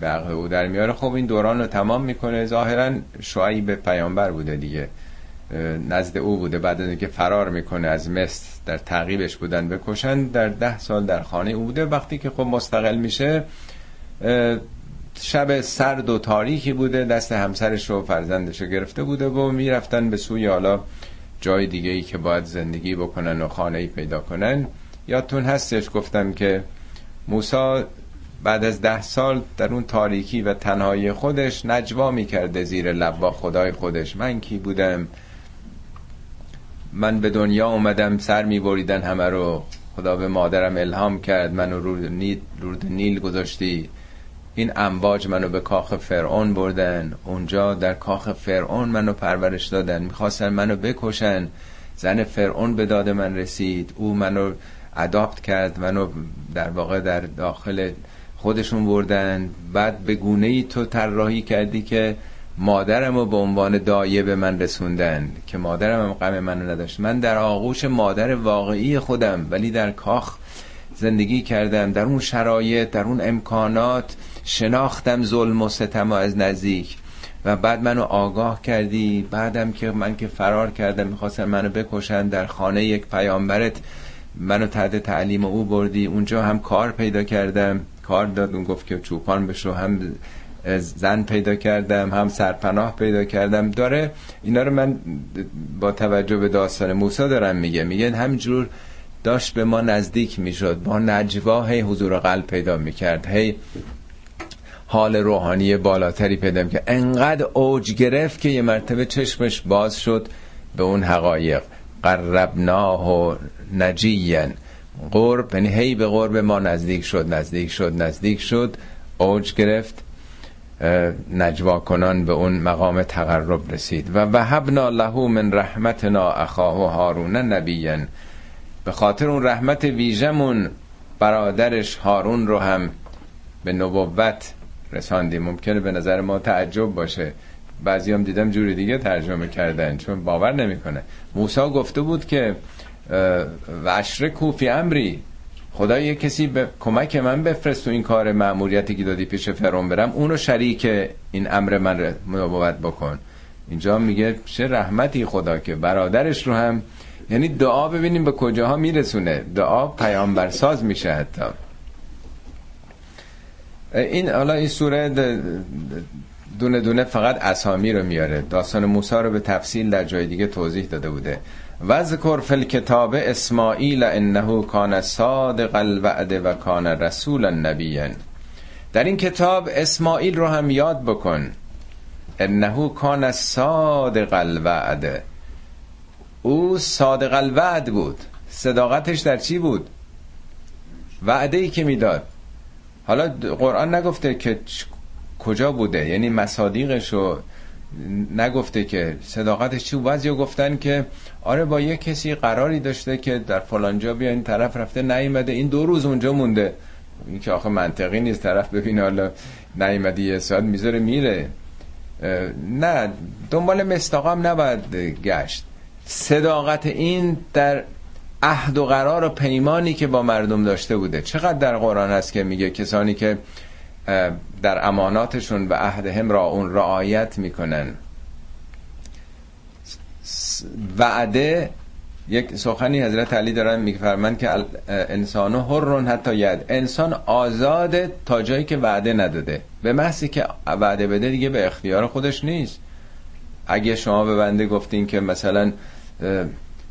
به او در میاره. خب این دوران رو تمام می‌کنه. ظاهرا شعیب پیامبر بوده دیگه. نزد او بوده. بعد از اینکه فرار می‌کنه از مصر در تعقیبش بودن بکشن در ده سال در خانه او بوده. وقتی که خب مستقل میشه شب سرد و تاریکی بوده. دست همسرش و فرزندش رو گرفته بوده و می‌رفتن به سوی حالا جای دیگه ای که باید زندگی بکنن و خانه ای پیدا کنن. یادتون هستش گفتم که موسا بعد از ده سال در اون تاریکی و تنهایی خودش نجوا می‌کرده زیر لب با خدای خودش. من کی بودم؟ من به دنیا اومدم سر میبریدن همه رو. خدا به مادرم الهام کرد منو رو نیل, رود نیل گذاشتی. این امواج منو به کاخ فرعون بردن. اونجا در کاخ فرعون منو پرورش دادن. می‌خواستن منو بکشن. زن فرعون به داد من رسید. او منو اداپت کرد منو در واقع در داخل خودشون بردن. بعد به گونه ای تو طراحی کردی که مادرم رو به عنوان دایه به من رسوندن که مادرم هم غم منو نداشت. من در آغوش مادر واقعی خودم ولی در کاخ زندگی کردم در اون شرایط در اون امکانات شناختم ظلم و ستم از نزدیک. و بعد منو آگاه کردی بعدم که من که فرار کردم می‌خواستم منو بکشن در خانه یک پیامبرت. منو تحت تعلیم او بردی. اونجا هم کار پیدا کردم. کار داد اون گفت که چوپان بشو هم زن پیدا کردم هم سرپناه پیدا کردم. داره اینا رو من با توجه به داستان موسی دارم میگه. میگه همجور داشت به ما نزدیک می‌شد. با نجوا هی حضور قلب پیدا می‌کرد. هی حال روحانی بالاتری پیدا که انقدر اوج گرفت که یه مرتبه چشمش باز شد به اون حقایق. قربناه و نجیین قرب یعنی هی به قرب ما نزدیک شد نزدیک شد نزدیک شد. اوج گرفت. نجوا کنان به اون مقام تقرب رسید. و وهبنا له من رحمتنا اخاه هارون نبیین به خاطر اون رحمت ویژمون برادرش هارون رو هم به نبوت رساندیم. ممکنه به نظر ما تعجب باشه. بعضی هم دیدم جوری دیگه ترجمه کردن چون باور نمی‌کنه. موسی گفته بود که و اشرکو فی امری. خدا یه کسی به کمک من بفرست تو این کار معمولیتی که دادی پیش فرعون برم اونو شریک این امر من نبوت بکن. اینجا میگه چه رحمتی خدا که برادرش رو هم یعنی دعا ببینیم به کجاها میرسونه. دعا پیامبرساز میشه حتی. این حالا این سوره دونه دونه فقط اسامی رو میاره. داستان موسی رو به تفصیل در جای دیگه توضیح داده بوده. وذکر فی الکتاب اسماعیل انه کان صادق الوعد و کان رسول نبیا. در این کتاب اسماعیل رو هم یاد بکن. انه کان صادق الوعد. او صادق الوعد بود. صداقتش در چی بود؟ وعده ای که می‌داد. حالا قرآن نگفته که کجا بوده؟ یعنی مصادیقش رو نگفته که صداقتش چی بعضی گفتن که آره با یه کسی قراری داشته که در فلانجا بیا این طرف رفته نیومده این دو روز اونجا مونده. این که آخه منطقی نیست طرف ببین حالا نیومده یه ساعت می‌ذاره میره. نه دنبال مستاقم نباید گشت. صداقت این در عهد و قرار و پیمانی که با مردم داشته بوده. چقدر در قرآن هست که میگه کسانی که در اماناتشون به هم را اون رعایت می‌کنن. وعده یک سخنی حضرت علی دارن میفرمند که انسان هرون حتی ید. انسان آزاده تا جایی که وعده نداده. به محضی که وعده بده دیگه به اختیار خودش نیست. اگه شما به بنده گفتین که مثلا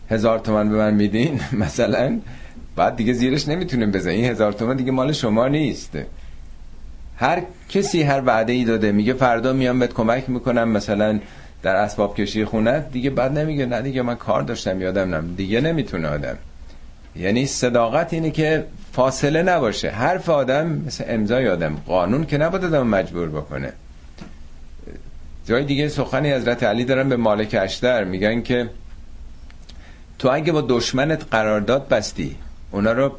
هزار تومن به من میدین مثلا بعد دیگه زیرش نمی‌تونیم بزنیم. این هزار تومن دیگه مال شما نیست. هر کسی هر وعده ای داده میگه فردا میام بهت کمک می‌کنم مثلا در اسباب کشی خونه دیگه بعد نمیگه نه دیگه من کار داشتم یادم نم. دیگه نمی‌تونه آدم. یعنی صداقت اینه که فاصله نباشه. حرف آدم مثل امضای آدم. قانون که نباید آدم مجبور بکنه. جای دیگه سخنی حضرت علی دارن به مالک اشتر. میگن که تو اگه با دشمنت قرارداد بستی اونا رو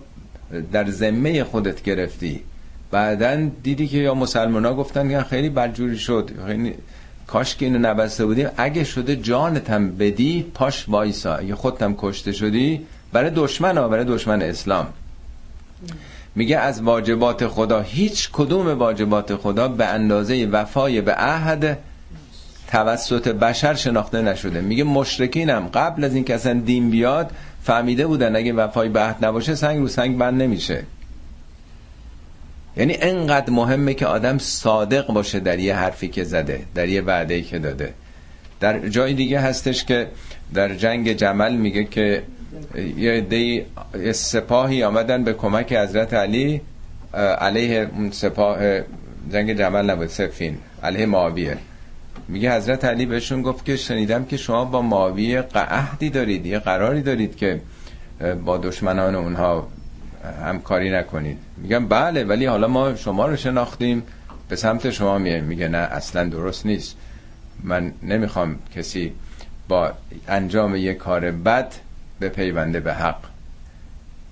در ذمه خودت گرفتی بعدا دیدی که یا مسلمان ها گفتن خیلی بدجوری شد خیلی کاش که اینو نبسته بودیم. اگه شده جانتم بدی پاش وایسا. اگه خودتم کشته شدی برای دشمن ها برای دشمن اسلام. میگه از واجبات خدا هیچ کدوم واجبات خدا به اندازه وفای به عهد توسط بشر شناخته نشده. میگه مشرکینم. قبل از اینکه اصلا دین بیاد فهمیده بودن اگه وفای به عهد نباشه سنگ رو سنگ بند نمیشه. یعنی انقدر مهمه که آدم صادق باشه در یه حرفی که زده در یه وعده که داده. در جای دیگه هستش که در جنگ جمل میگه که یه دی سپاهی آمدن به کمک حضرت علی علیه سپاه جنگ جمل نبود سفین علیه معاویه. میگه حضرت علی بهشون گفت که شنیدم که شما با معاویه عهدی دارید یه قراری دارید که با دشمنان اونها همکاری نکنید. میگم بله ولی حالا ما شما رو شناختیم به سمت شما میایم. میگه نه اصلا درست نیست. من نمی‌خوام کسی با انجام یک کار بد به پیونده به حق.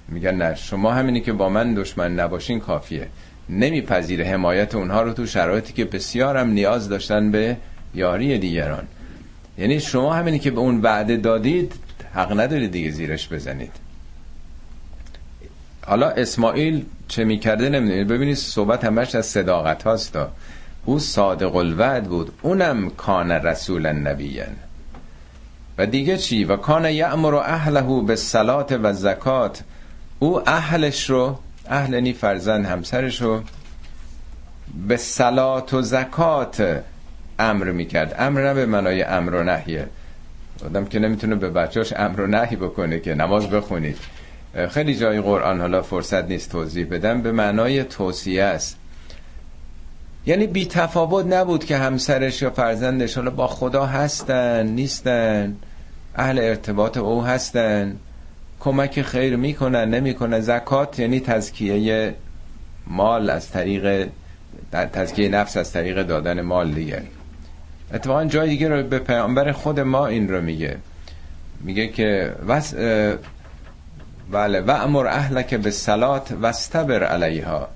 میگن نه شما همینی که با من دشمن نباشین کافیه. نمیپذیره حمایت اونها رو تو شرایطی که بسیارم نیاز داشتن به یاری دیگران. یعنی شما همینی که به اون وعده دادید حق ندارید دیگه زیرش بزنید. حالا اسماعیل چه می‌کرده نمی‌دونید ببینید صحبت همش از صداقت هاست. او صادق الوعد بود. اونم کان رسول نبیین و دیگه چی؟ و کان یعمر اهله به صلات و زکات او اهلش رو اهل نی فرزند همسرش رو به صلات و زکات امر می‌کرد. امر نه به منای امر و نهیه آدم که نمی‌تونه به بچهاش امر و نهی بکنه که نماز بخونید. خیلی جای قرآن حالا فرصت نیست توضیح بدم به معنای توصیه است. یعنی بی تفاوت نبود که همسرش یا فرزندش حالا با خدا هستن نیستن اهل ارتباط او هستن کمک خیر می‌کنن نمی‌کنن. زکات یعنی تزکیه مال از طریق تزکیه نفس از طریق دادن مال دیگه. اتفاقا جای دیگه رو به پیامبر خود ما این رو میگه. میگه که بله و امر اهلک به سلات وستبر علیها.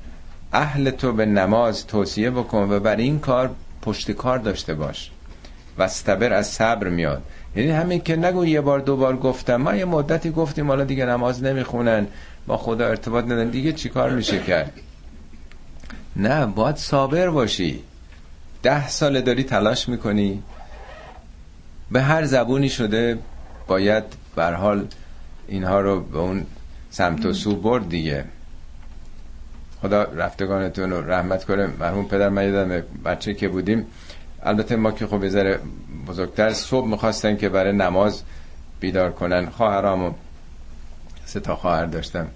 اهل تو به نماز توصیه بکن و بر این کار پشت کار داشته باش. وستبر از صبر میاد. یعنی همین که نگو یه بار دو بار گفتم. ما یه مدتی گفتیم حالا دیگه نماز نمی‌خونن. با خدا ارتباط ندارن. دیگه چیکار میشه کرد؟ نه باید صابر باشی. ده ساله داری تلاش می‌کنی. به هر زبونی شده باید بر حال اینها رو به اون سمت و سو برد دیگه. خدا رفتگانتون رو رحمت کنه. مرحوم پدر من یادم بچه که بودیم البته ما که خب بذاره بزرگتر صبح می‌خواستن که برای نماز بیدار کنن. خواهرامو سه تا خواهر داشتم.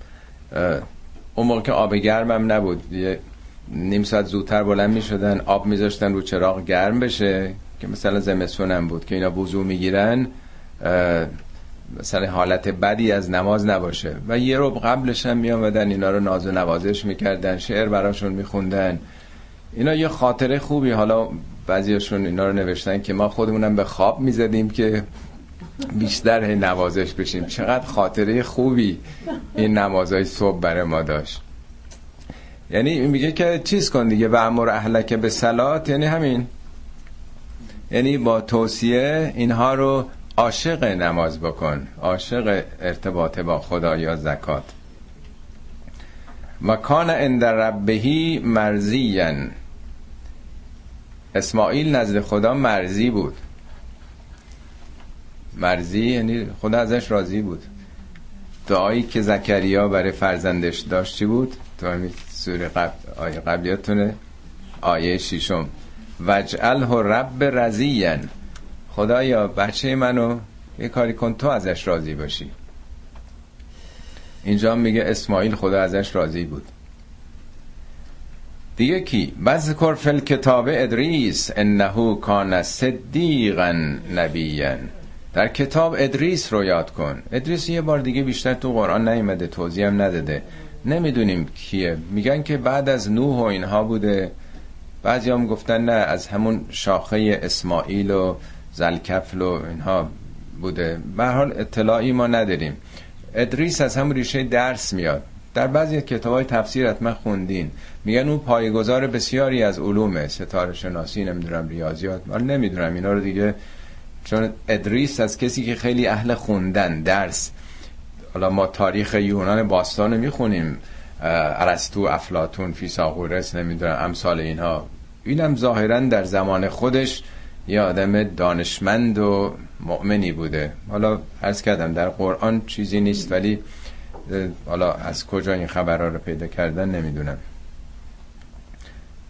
اون موقع که آب گرمم نبود یه نیم ساعت زودتر بلند می‌شدن آب میذاشتن رو چراغ گرم بشه که مثلا زمستونم بود که اینا وضو می‌گیرن. مثلا حالت بدی از نماز نباشه. و یه رو قبلش هم می آمدن اینا رو ناز و نوازش می‌کردن شعر براشون میخوندن. اینا یه خاطره خوبی. حالا بعضیاشون اینا رو نوشتن که ما خودمونم به خواب می‌زدیم که بیشتر نوازش بشیم. چقدر خاطره خوبی این نمازهای صبح برای ما داشت. یعنی میگه که چیز کن دیگه و امر اهلک به سلات یعنی همین. یعنی با توصیه اینها رو عاشق نماز بکن عاشق ارتباط با خدا یا زکات. مکان عند ربهی مرزیین اسماعیل نزد خدا مرزی بود. مرزی یعنی خدا ازش راضی بود. دعایی که زکریا برای فرزندش داشت چی بود؟ تو همین سوره قبل آیه قبلیاتونه آیه شیشم وجعله رب رزیین خدایا بچه منو یه کاری کن تو ازش راضی باشی. اینجا میگه اسماعیل خدا ازش راضی بود. دیگه کی؟ بذکر فل کتاب ادریس انه کان صدیقا نبیا. در کتاب ادریس رو یاد کن. ادریس یه بار دیگه بیشتر تو قرآن نیومده توضیح هم نداده. نمی‌دونیم کیه. میگن که بعد از نوح و اینها بوده. بعضی هم گفتن نه از همون شاخه اسماعیل و زلکفل و اینها بوده. به حال اطلاعی ما نداریم. ادریس از همون ریشه درس میاد. در بعضی کتاب های تفسیر حتما خوندین. میگن اون پایگذار بسیاری از علومه ستاره شناسی نمی‌دونم ریاضیات. من نمی‌دونم اینا رو دیگه چون ادریس از کسی که خیلی اهل خوندن درس. حالا ما تاریخ یونان باستان رو می‌خونیم. ارسطو افلاتون فیساغورس نمی‌دونم امثال اینها. اینم ظاهرا در زمان خودش یه آدم دانشمند و مؤمنی بوده. حالا عرض کردم در قرآن چیزی نیست ولی حالا از کجا این خبرها رو پیدا کردن نمی‌دونم.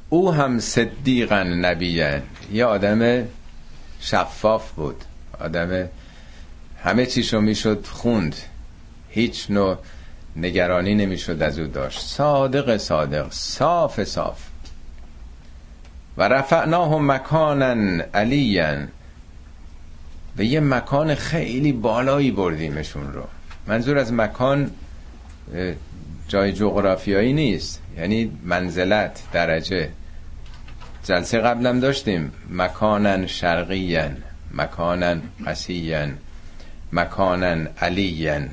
او هم صدیقا نبیه. یه آدم شفاف بود. آدم همه چیشو می‌شد خوند. هیچ نوع نگرانی نمی‌شد از او داشت. صادق صادق صاف صاف. و رفعناه مکانا علیا. به یه مکان خیلی بالایی بردیمشون رو. منظور از مکان جای جغرافیایی نیست. یعنی منزلت درجه. جلسه قبلم داشتیم. مکانن شرقیین مکانن قسیین مکانن علیین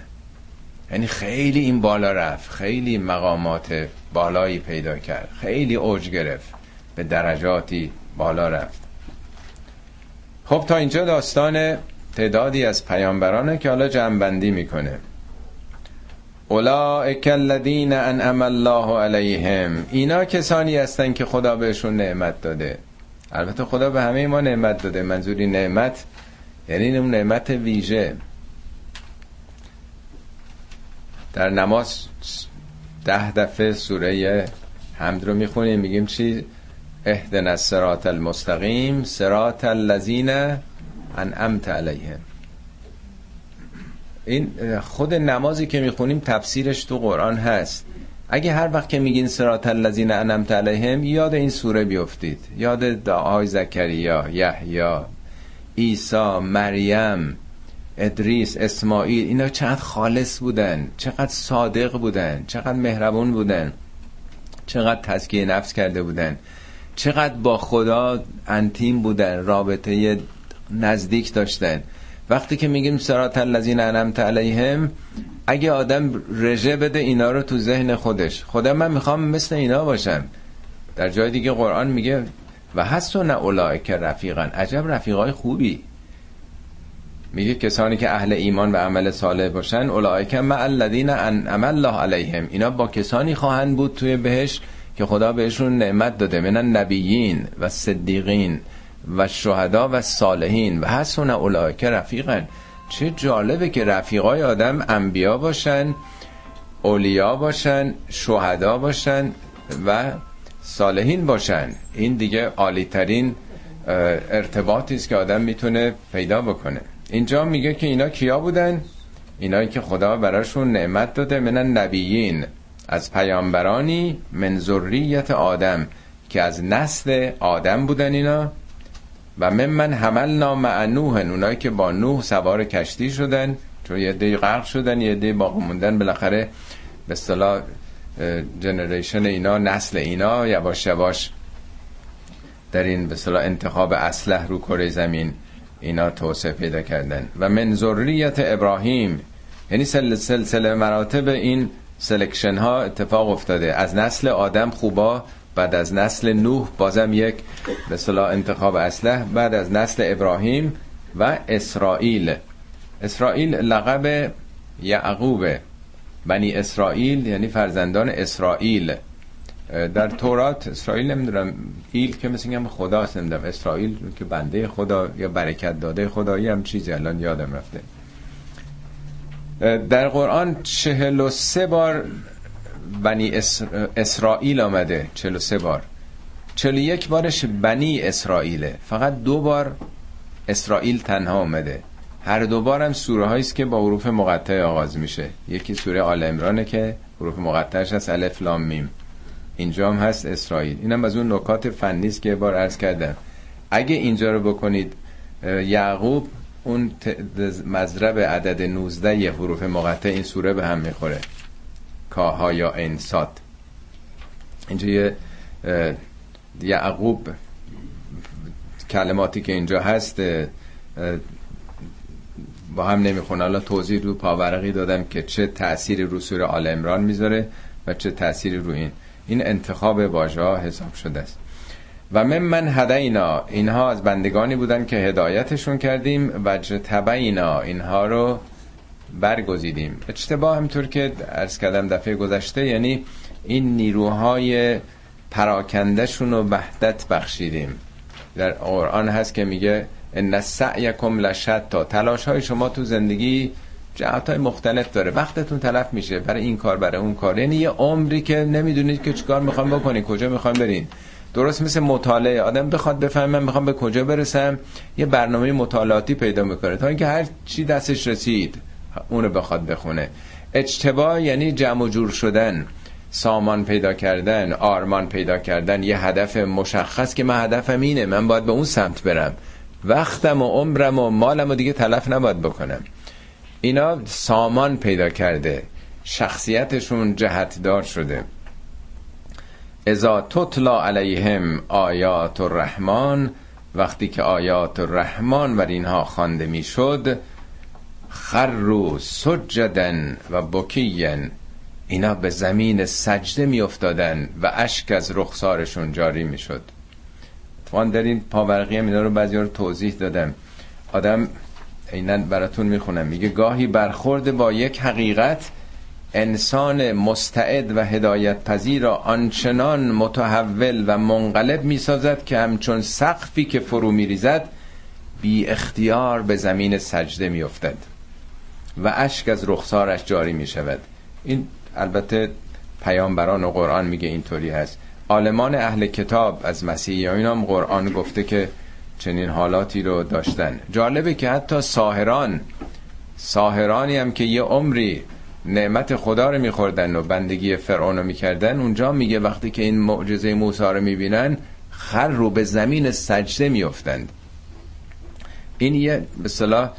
یعنی خیلی این بالا رفت. خیلی مقامات بالایی پیدا کرد. خیلی اوج گرفت. به درجاتی بالا رفت. خب تا اینجا داستان تعدادی از پیامبرانه که حالا جمعبندی می‌کنه. اولائک الذین انعم الله علیهم. اینا کسانی هستن که خدا بهشون نعمت داده. البته خدا به همه ما نعمت داده. منظوری نعمت یعنی اون نعمت ویژه. در نماز ده دفعه سوره حمد رو می‌خونیم میگیم چی؟ اهدن الصراط المستقیم صراط الذین انعمت علیهم. این خود نمازی که می‌خونیم تفسیرش تو قرآن هست. اگه هر وقت که میگین سرات الذین انعمت علیهم یاد این سوره بیفتید. یاد دعای زکریا یحیی عیسی مریم ادریس اسماعیل اینا چقدر خالص بودن چقدر صادق بودن چقدر مهربون بودن چقدر تزکیه نفس کرده بودن. چقدر با خدا انتیم بودن رابطه نزدیک داشتن. وقتی که میگیم سرات الذین انعمت علیهم اگه آدم رژه بده اینا رو تو ذهن خودش. خدا من می‌خوام مثل اینا باشم. در جای دیگه قرآن میگه و هستون اولئک رفیقا. عجب رفیقای خوبی. میگه کسانی که اهل ایمان و عمل صالح باشن اولئک مع الذین انعم الله علیهم. اینا با کسانی خواهند بود توی بهش که خدا بهشون نعمت داده من نبیین و صدیقین و شهدا و صالحین و حسن اولئک رفیقن. چه جالبه که رفیقای آدم انبیا باشن اولیا باشن شهدا باشن و صالحین باشن. این دیگه عالی ترین ارتباطی است که آدم می‌تونه پیدا بکنه. اینجا میگه که اینا کیا بودن؟ اینایی که خدا براشون نعمت داده منن نبیین از پیامبرانی من ذریت آدم که از نسل آدم بودن اینا. و من من حملنا مع نوح اونایی که با نوح سوار کشتی شدن چون یه دی غرق شدن یه دی باقی موندن بالاخره به اصطلاح جنریشن اینا نسل اینا یواش یواش در این به اصطلاح انتخاب اسلح رو کره زمین اینا توسعه پیدا کردن. و من ذریت ابراهیم یعنی سلسله مراتب این selection ها اتفاق افتاده. از نسل آدم خوبا بعد از نسل نوح بازم یک به اصطلاح انتخاب اسلح بعد از نسل ابراهیم و اسرائیل. اسرائیل لقب یعقوب بنی اسرائیل یعنی فرزندان اسرائیل. در تورات اسرائیل نمی‌دونم ایل که مثل هم خداست نمی‌دونم اسرائیل که بنده خدا یا برکت داده خدایی هم چیزی الان یادم رفته. در قرآن چهل و سه بار بنی اسرائیل آمده. 43 بار. 41 بارش بنی اسرائیله. فقط دو بار اسرائیل تنها آمده. هر دو بار هم سوره است که با حروف مقطع آغاز میشه. یکی سوره آل عمرانه که حروف مقطعش هست الف لام میم. اینجا هم هست اسرائیل. اینم از اون نکات فنی است که بار عرض کردم. اگه اینجا رو بکنید یعقوب اون مضرب عدد 19 یه حروف مقطع این سوره به هم می‌خوره. کاها یا انساد اینجا یه یعقوب کلماتی که اینجا هست با هم نمی‌خونه حالا توضیح رو پاورقی دادم که چه تأثیری رو سوره آل امران می‌ذاره و چه تأثیری رو این. این انتخاب واژه حساب شده است. و من من هدینا اینها از بندگانی بودن که هدایتشون کردیم و جتبینا اینها رو برگزیدیم. اجتباه همطور که ارز کردم دفعه گذشته یعنی این نیروهای پراکندهشون رو وحدت بخشیدیم. در قرآن هست که میگه ان سعیکم لشتا تلاش های شما تو زندگی جهت های مختلف داره. وقتتون تلف میشه. برای این کار برای اون کار. یعنی یه عمری که نمی‌دونید که چیکار می‌خوام بکنید کجا می‌خوام برین درست مثل مطالعه. آدم بخواد بفهمه من می‌خوام به کجا برسم یه برنامه مطالعاتی پیدا می‌کنه. تا اینکه هر چی دستش رسید اونو بخواد بخونه. اجتبا یعنی جمع و جور شدن. سامان پیدا کردن آرمان پیدا کردن. یه هدف مشخص که من هدفم اینه من باید به اون سمت برم. وقتم و عمرم و مالم و دیگه تلف نباید بکنم. اینا سامان پیدا کرده. شخصیتشون جهتدار شده. ازا تطلا علیهم آیات الرحمن وقتی که آیات الرحمن بر اینها خوانده می‌شد خرو سجدن و بکین اینا به زمین سجده میافتادن و اشک از رخسارشون جاری می‌شد. توان در این پاورقی هم اینا رو بعضی رو توضیح دادم. آدم اینن براتون می‌خونم. میگه گاهی برخورد با یک حقیقت انسان مستعد و هدایت پذیر را آنچنان متحول و منقلب می‌سازد که همچون سقفی که فرو میریزد بی اختیار به زمین سجده میافتد و اشک از رخسارش جاری می شود این البته پیامبران و قرآن میگه اینطوری هست. عالمان اهل کتاب از مسیحیان هم قرآن گفته که چنین حالاتی رو داشتن. جالبه که حتی ساهران ساهرانی هم که یه عمری نعمت خدا رو میخوردن و بندگی فرعون رو می‌کردن اونجا میگه وقتی که این معجزه موسی رو می‌بینن خر رو به زمین سجده میفتند این یه به صلاح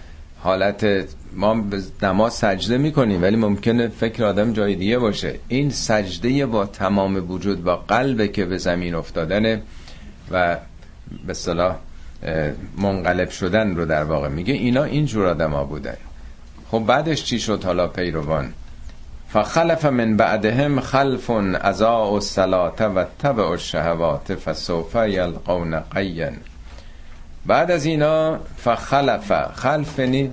حالت ما به نماز سجده می‌کنیم ولی ممکنه فکر آدم جای دیگه باشه. این سجده با تمام وجود با قلب که به زمین افتادنه و به صلاح منقلب شدن رو در واقع میگه. اینا اینجور آدم ها بودن. خب بعدش چی شد حالا پیروان؟ فخلف من بعدهم خلف ازا و سلات و تبع الشهوات فسوف یلقون قین بعد از اینا فخلف خلف نی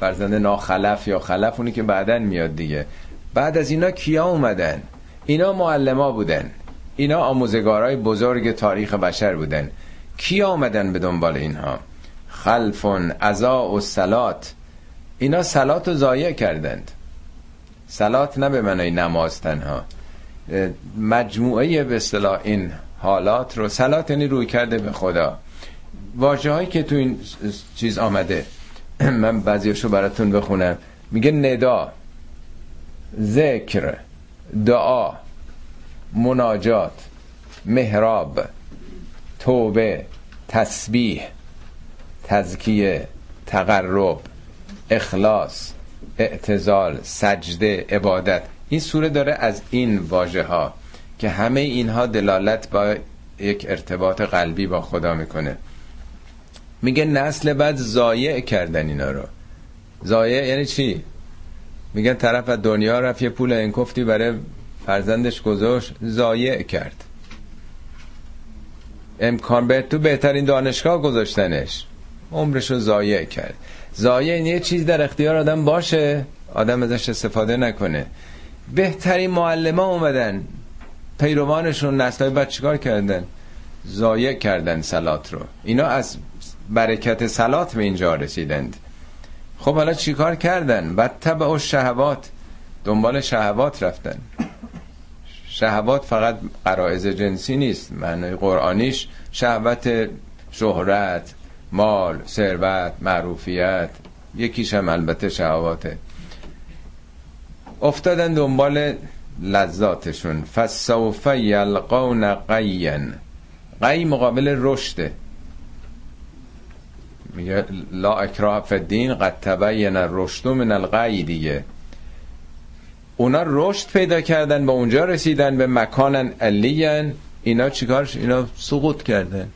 فرزند ناخلف یا خلف اونی که بعدا میاد دیگه. بعد از اینا کیا اومدن؟ اینا معلما بودن. اینا آموزگارای بزرگ تاریخ بشر بودن. کی آمدن به دنبال اینها؟ خلفون ازا و سلات اینا سلات رو کردند. سلات نه به معنی نماز تنها. مجموعه به اصطلاح این حالات رو سلات یعنی روی کرده به خدا. واجه هایی که تو این چیز آمده. من بعضیشو براتون بخونم. میگه ندا ذکر دعا مناجات محراب توبه تسبیح تزکیه تقرب. اخلاص اعتزال سجده عبادت. این سوره داره از این واژه ها که همه اینها دلالت با یک ارتباط قلبی با خدا می‌کنه. میگه نسل بعد زایع کردن اینا رو. زایع یعنی چی؟ میگن طرف از دنیا رفت یه پول انکفتی برای فرزندش گذاشت زایع کرد. امکان به تو بهترین دانشگاه گذاشتنش. عمرش رو ضایع کرد. یعنی یه چیز در اختیار آدم باشه آدم ازش استفاده نکنه. بهترین معلم ها اومدن پیروانشون نسلای بعد چیکار کردن؟ ضایع کردن سلات رو. اینا از برکت سلات به اینجا رسیدند. خب حالا چیکار کردن؟ بعد تبع و شهوات دنبال شهوات رفتن. شهوات فقط قرائز جنسی نیست معنی قرآنیش شهوت شهرت مال ثروت معروفیت یکیش هم البته شهواته. افتادن دنبال لذاتشون. فسوف یلقون قین قی مقابل رشده میگه لا اکراه فدین قد تبین الرشد من القی دیگه. اونا رشد پیدا کردن به اونجا رسیدن به مکان علیین اینا چیکارش؟ اینا سقوط کردن.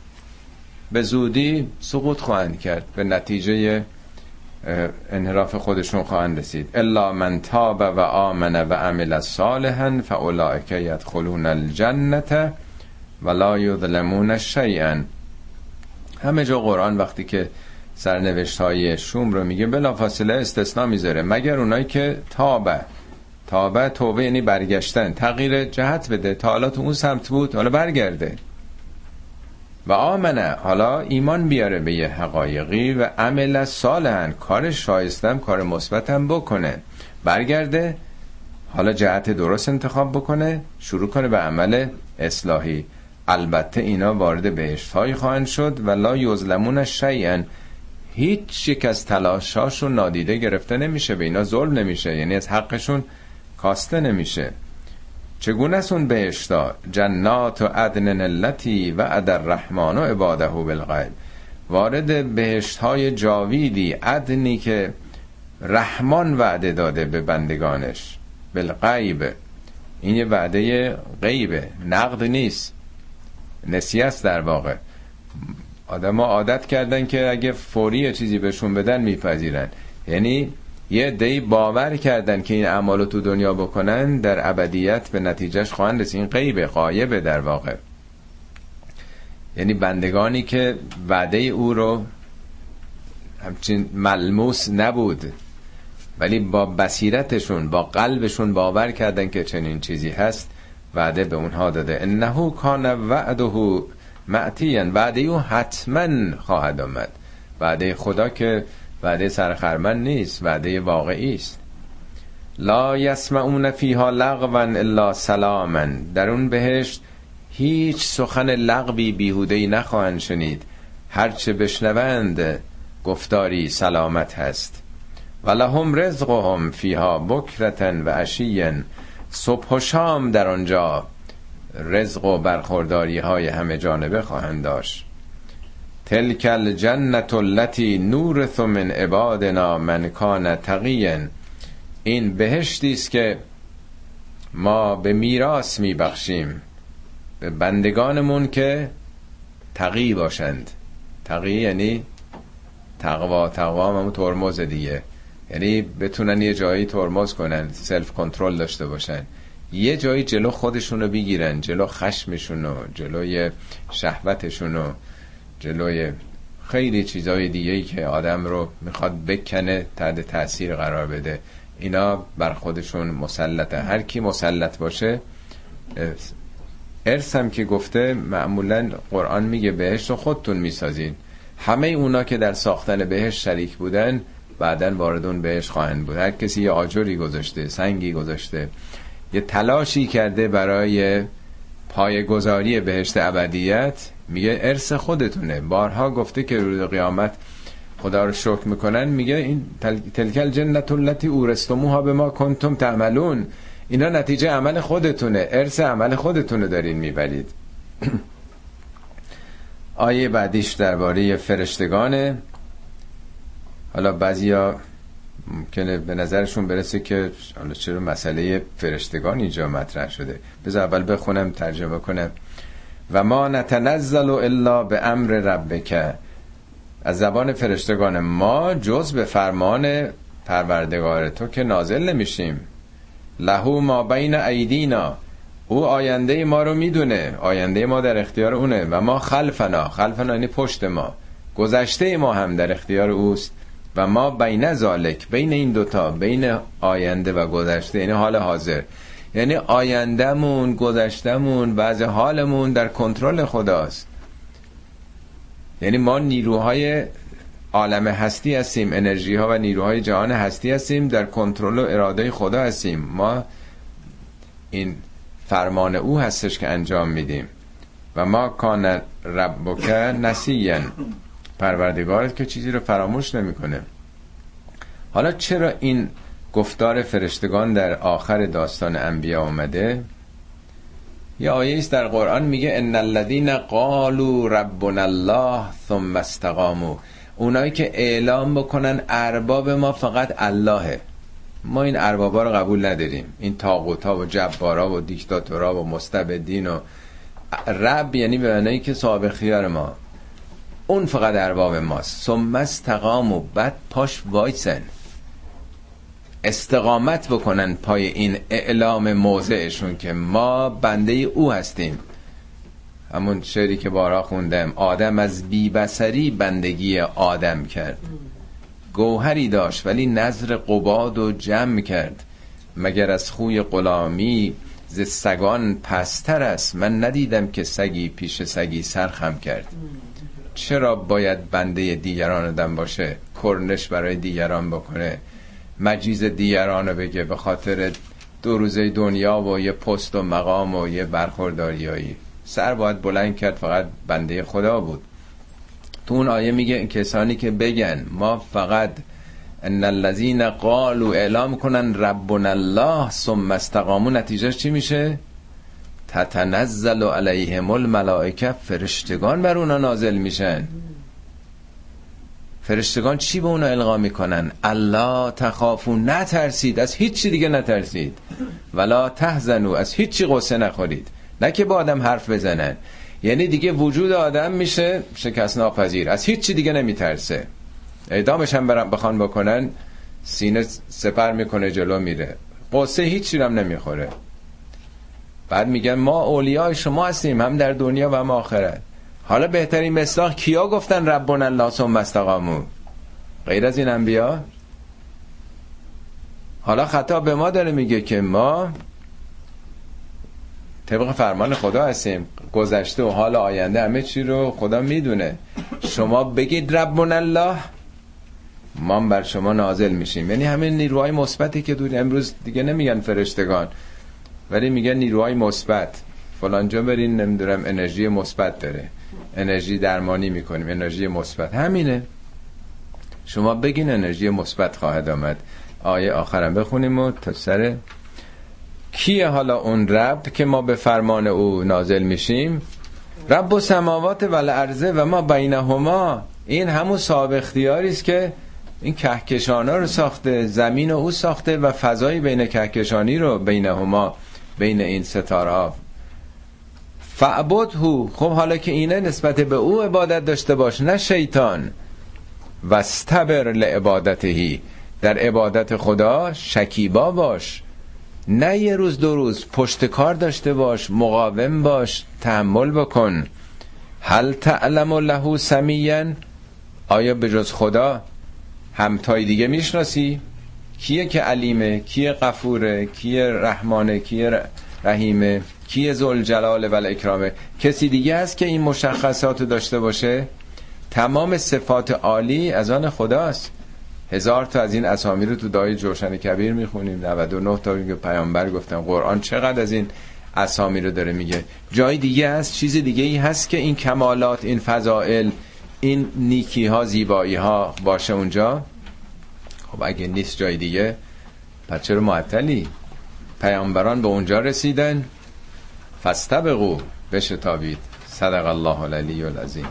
به زودی سقوط خواهند کرد. به نتیجه انحراف خودشون خواهند رسید. الا من تاب و آمن و عمل صالحا فاولئک یدخلون الجنه ولا یظلمون شیئا. همه جا قرآن وقتی که سرنوشت های شوم رو میگه بلافاصله استثناء می‌ذاره. مگر اونایی که تابه. تابه توبه یعنی برگشتن. تغییر جهت بده. تا حالا تو اون سمت بود حالا برگرده. و آمنه. حالا ایمان بیاره به یه حقایقی و عمل صالحن کار شایستم کار مثبتم بکنه. برگرده حالا جهت درست انتخاب بکنه شروع کنه به عمل اصلاحی. البته اینا وارد بهشت های خواهند شد و لا یظلمون شیئا. هیچ یک از تلاشاشون نادیده گرفته نمیشه به اینا ظلم نمیشه. یعنی از حقشون کاسته نمیشه. چگونه است اون بهشتا جنات و عدن نلتی و عدر رحمان و عباده بالغیب. وارد بهشت های جاویدی عدنی که رحمان وعده داده به بندگانش. بالغیب. این یه وعده غیبه. نقد نیست. نسیه است در واقع. آدم عادت کردن که اگه فوری چیزی بهشون بدن میپذیرن. یعنی یه دی باور کردن که این اعمال تو دنیا بکنن در ابدیت به نتیجهش خواهند رسید. این غیبه قایبه در واقع. یعنی بندگانی که وعده او رو همچین ملموس نبود ولی با بصیرتشون با قلبشون باور کردن که چنین چیزی هست وعده به اونها داده. انه کان وعده معتیان. وعده او حتما خواهد آمد. وعده خدا که وعده سرخرمن نیست وعده واقعی است. لا یسمعون فیها لغوا الا سلاما. در اون بهشت هیچ سخن لغوی بیهودهی نخواهند شنید. هرچه بشنوند گفتاری سلامت هست. و لهم رزقهم فیها بکرتن و عشیین صبح و شام در آنجا رزق و برخورداری های همه جانبه خواهند داشت. تلک الجنت التي نورث من عبادنا من کان تقیا. این بهشتی است که ما به میراث میبخشیم. به بندگانمون که تقی باشند. تقی یعنی تقوا تقوا همون ترمز دیگه. یعنی بتونن یه جایی ترمز کنن سلف کنترل داشته باشن. یه جایی جلو خودشونو بگیرن جلو خشمشونو جلوی شهوتشونو. جلوی خیلی چیزای ای که آدم رو می‌خواد بکنه تحت تاثیر قرار بده. اینا بر خودشون مسلطه. هر کی مسلط باشه ارث هم که گفته معمولا قرآن میگه بهشت رو خودتون می‌سازین. همه اونا که در ساختن بهشت شریک بودن بعدا وارد اون بهش خواهند بود. هر کسی یه آجری گذاشته سنگی گذاشته یه تلاشی کرده برای پایگذاری بهشت ابدیت میگه ارث خودتونه. بارها گفته که روز قیامت خدا رو شکر می‌کنن. میگه این تل... تلکل جنت التي اورستموها به ما کنتم تعملون. اینا نتیجه عمل خودتونه. ارث عمل خودتونه دارین می‌برید. آیه بعدیش درباره فرشتگانه. حالا بعضیا ممکنه به نظرشون برسه که حالا چرا مسئله فرشتگان اینجا مطرح شده. بذار اول بخونم ترجمه کنم. و ما نتنزل الا به امر ربک. از زبان فرشتگان ما جز به فرمان پروردگار تو که نازل نمیشیم. لهو ما بین ایدینا. او آینده ما رو می‌دونه. آینده ما در اختیار اونه. و ما خلفنا. خلفنا یعنی پشت ما. گذشته ما هم در اختیار اوست. و ما بین زالک بین این دوتا بین آینده و گذشته یعنی حال حاضر. یعنی آیندهمون گذشتهمون بعض حالمون در کنترل خداست. یعنی ما نیروهای عالم هستی هستیم انرژی ها و نیروهای جهان هستی هستیم در کنترل و اراده خدا هستیم. ما این فرمان او هستش که انجام میدیم. و ما کان ربک نسیین پروردگارت که چیزی رو فراموش نمی‌کنه. حالا چرا این گفتار فرشتگان در آخر داستان انبیا اومده؟ یه آیه است در قرآن میگه ان الذين قالوا ربنا الله ثم استقاموا. اونایی که اعلام بکنن ارباب ما فقط اللهه. ما این اربابا رو قبول نداریم. این تاغوتا و جبارا و دیکتاتورا و مستبدین و رب یعنی به معنی که صاحب خیار ما. اون فقط ارباب ماست. ثم استقام و بعد پاش وایسن. استقامت بکنن پای این اعلام موضعشون که ما بنده او هستیم. همون شعری که بارا خوندم. آدم از بیبسری بندگی آدم کرد. گوهری داشت ولی نظر قباد و جمع کرد. مگر از خوی غلامی ز سگان پستر است؟ من ندیدم که سگی پیش سگی سرخم کرد. چرا باید بنده دیگران آدم باشه کرنش برای دیگران بکنه؟ مجیز دیگران رو بگه به خاطر دو روزه دنیا و یه پست و مقام و یه برخورداریایی. سر باید بلند کرد فقط بنده خدا بود. تو اون آیه میگه کسانی که بگن ما فقط ان الذين قالوا اعلام کنن ربنا الله ثم استقاموا نتیجهش چی میشه؟ تتنزل علیهم الملائکه فرشتگان بر اونا نازل میشن. فرشتگان چی به اونا القا می‌کنن؟ الله تخافو نترسید از هیچی دیگه نترسید. ولا تحزنو از هیچی قصه نخورید. نه که با آدم حرف بزنن. یعنی دیگه وجود آدم میشه شکست ناپذیر از هیچی دیگه نمیترسه. اعدامش هم برم بخوان بکنن سینه سپر می‌کنه جلو میره. قصه هیچی هم نمی‌خوره. بعد میگن ما اولیای شما هستیم هم در دنیا و هم آخرت. حالا بهترین مصداق کیا گفتن ربنا الله ثم استقامو غیر از این انبیا؟ حالا خطا به ما داره میگه که ما طبق فرمان خدا هستیم. گذشته و حال آینده همه چی رو خدا می‌دونه. شما بگید ربنا الله ما بر شما نازل میشیم. یعنی همین نیروهای مثبتی که دور امروز دیگه نمیگن فرشتگان. ولی میگن نیروهای مثبت. فلانجا برین نمی‌دونم انرژی مثبت داره. انرژی درمانی می‌کنیم انرژی مثبت. همینه. شما بگین انرژی مثبت خواهد آمد. آیه آخرم بخونیم و تا سر. کیه حالا اون رب که ما به فرمان او نازل میشیم؟ رب و سماوات و الارضه و ما بینهما. این همون صاحب اختیاری است که این کهکشان ها رو ساخته زمین و او ساخته و فضای بین کهکشانی رو بینهما. بین این ستاره ها فعبد هو خب حالا که اینه نسبت به او عبادت داشته باش نه شیطان. و استبر لعبادتهی در عبادت خدا شکیبا باش. نه یه روز دو روز پشت کار داشته باش مقاوم باش تحمل بکن. هل تعلم له سمیین آیا به جز خدا همتای دیگه می‌شناسی؟ کیه که علیمه کیه قفوره کیه رحمانه کیه رحیمه کیه زل جلال و اکرامه کسی دیگه هست که این مشخصات داشته باشه؟ تمام صفات عالی از آن خداست. هزار تا از این اسامی رو تو دای جوشن کبیر می‌خونیم. 99 تا میگه پیامبر گفتن قرآن چقدر از این اسامی رو داره میگه. جای دیگه هست چیز دیگه ای هست که این کمالات این فضائل این نیکی ها زیبایی ها باشه اونجا؟ خب اگه نیست جای دیگه پس چرا معطلی؟ پیامبران به اونجا رسیدن. فستبقو بشتابید. صدق الله العلی العظیم.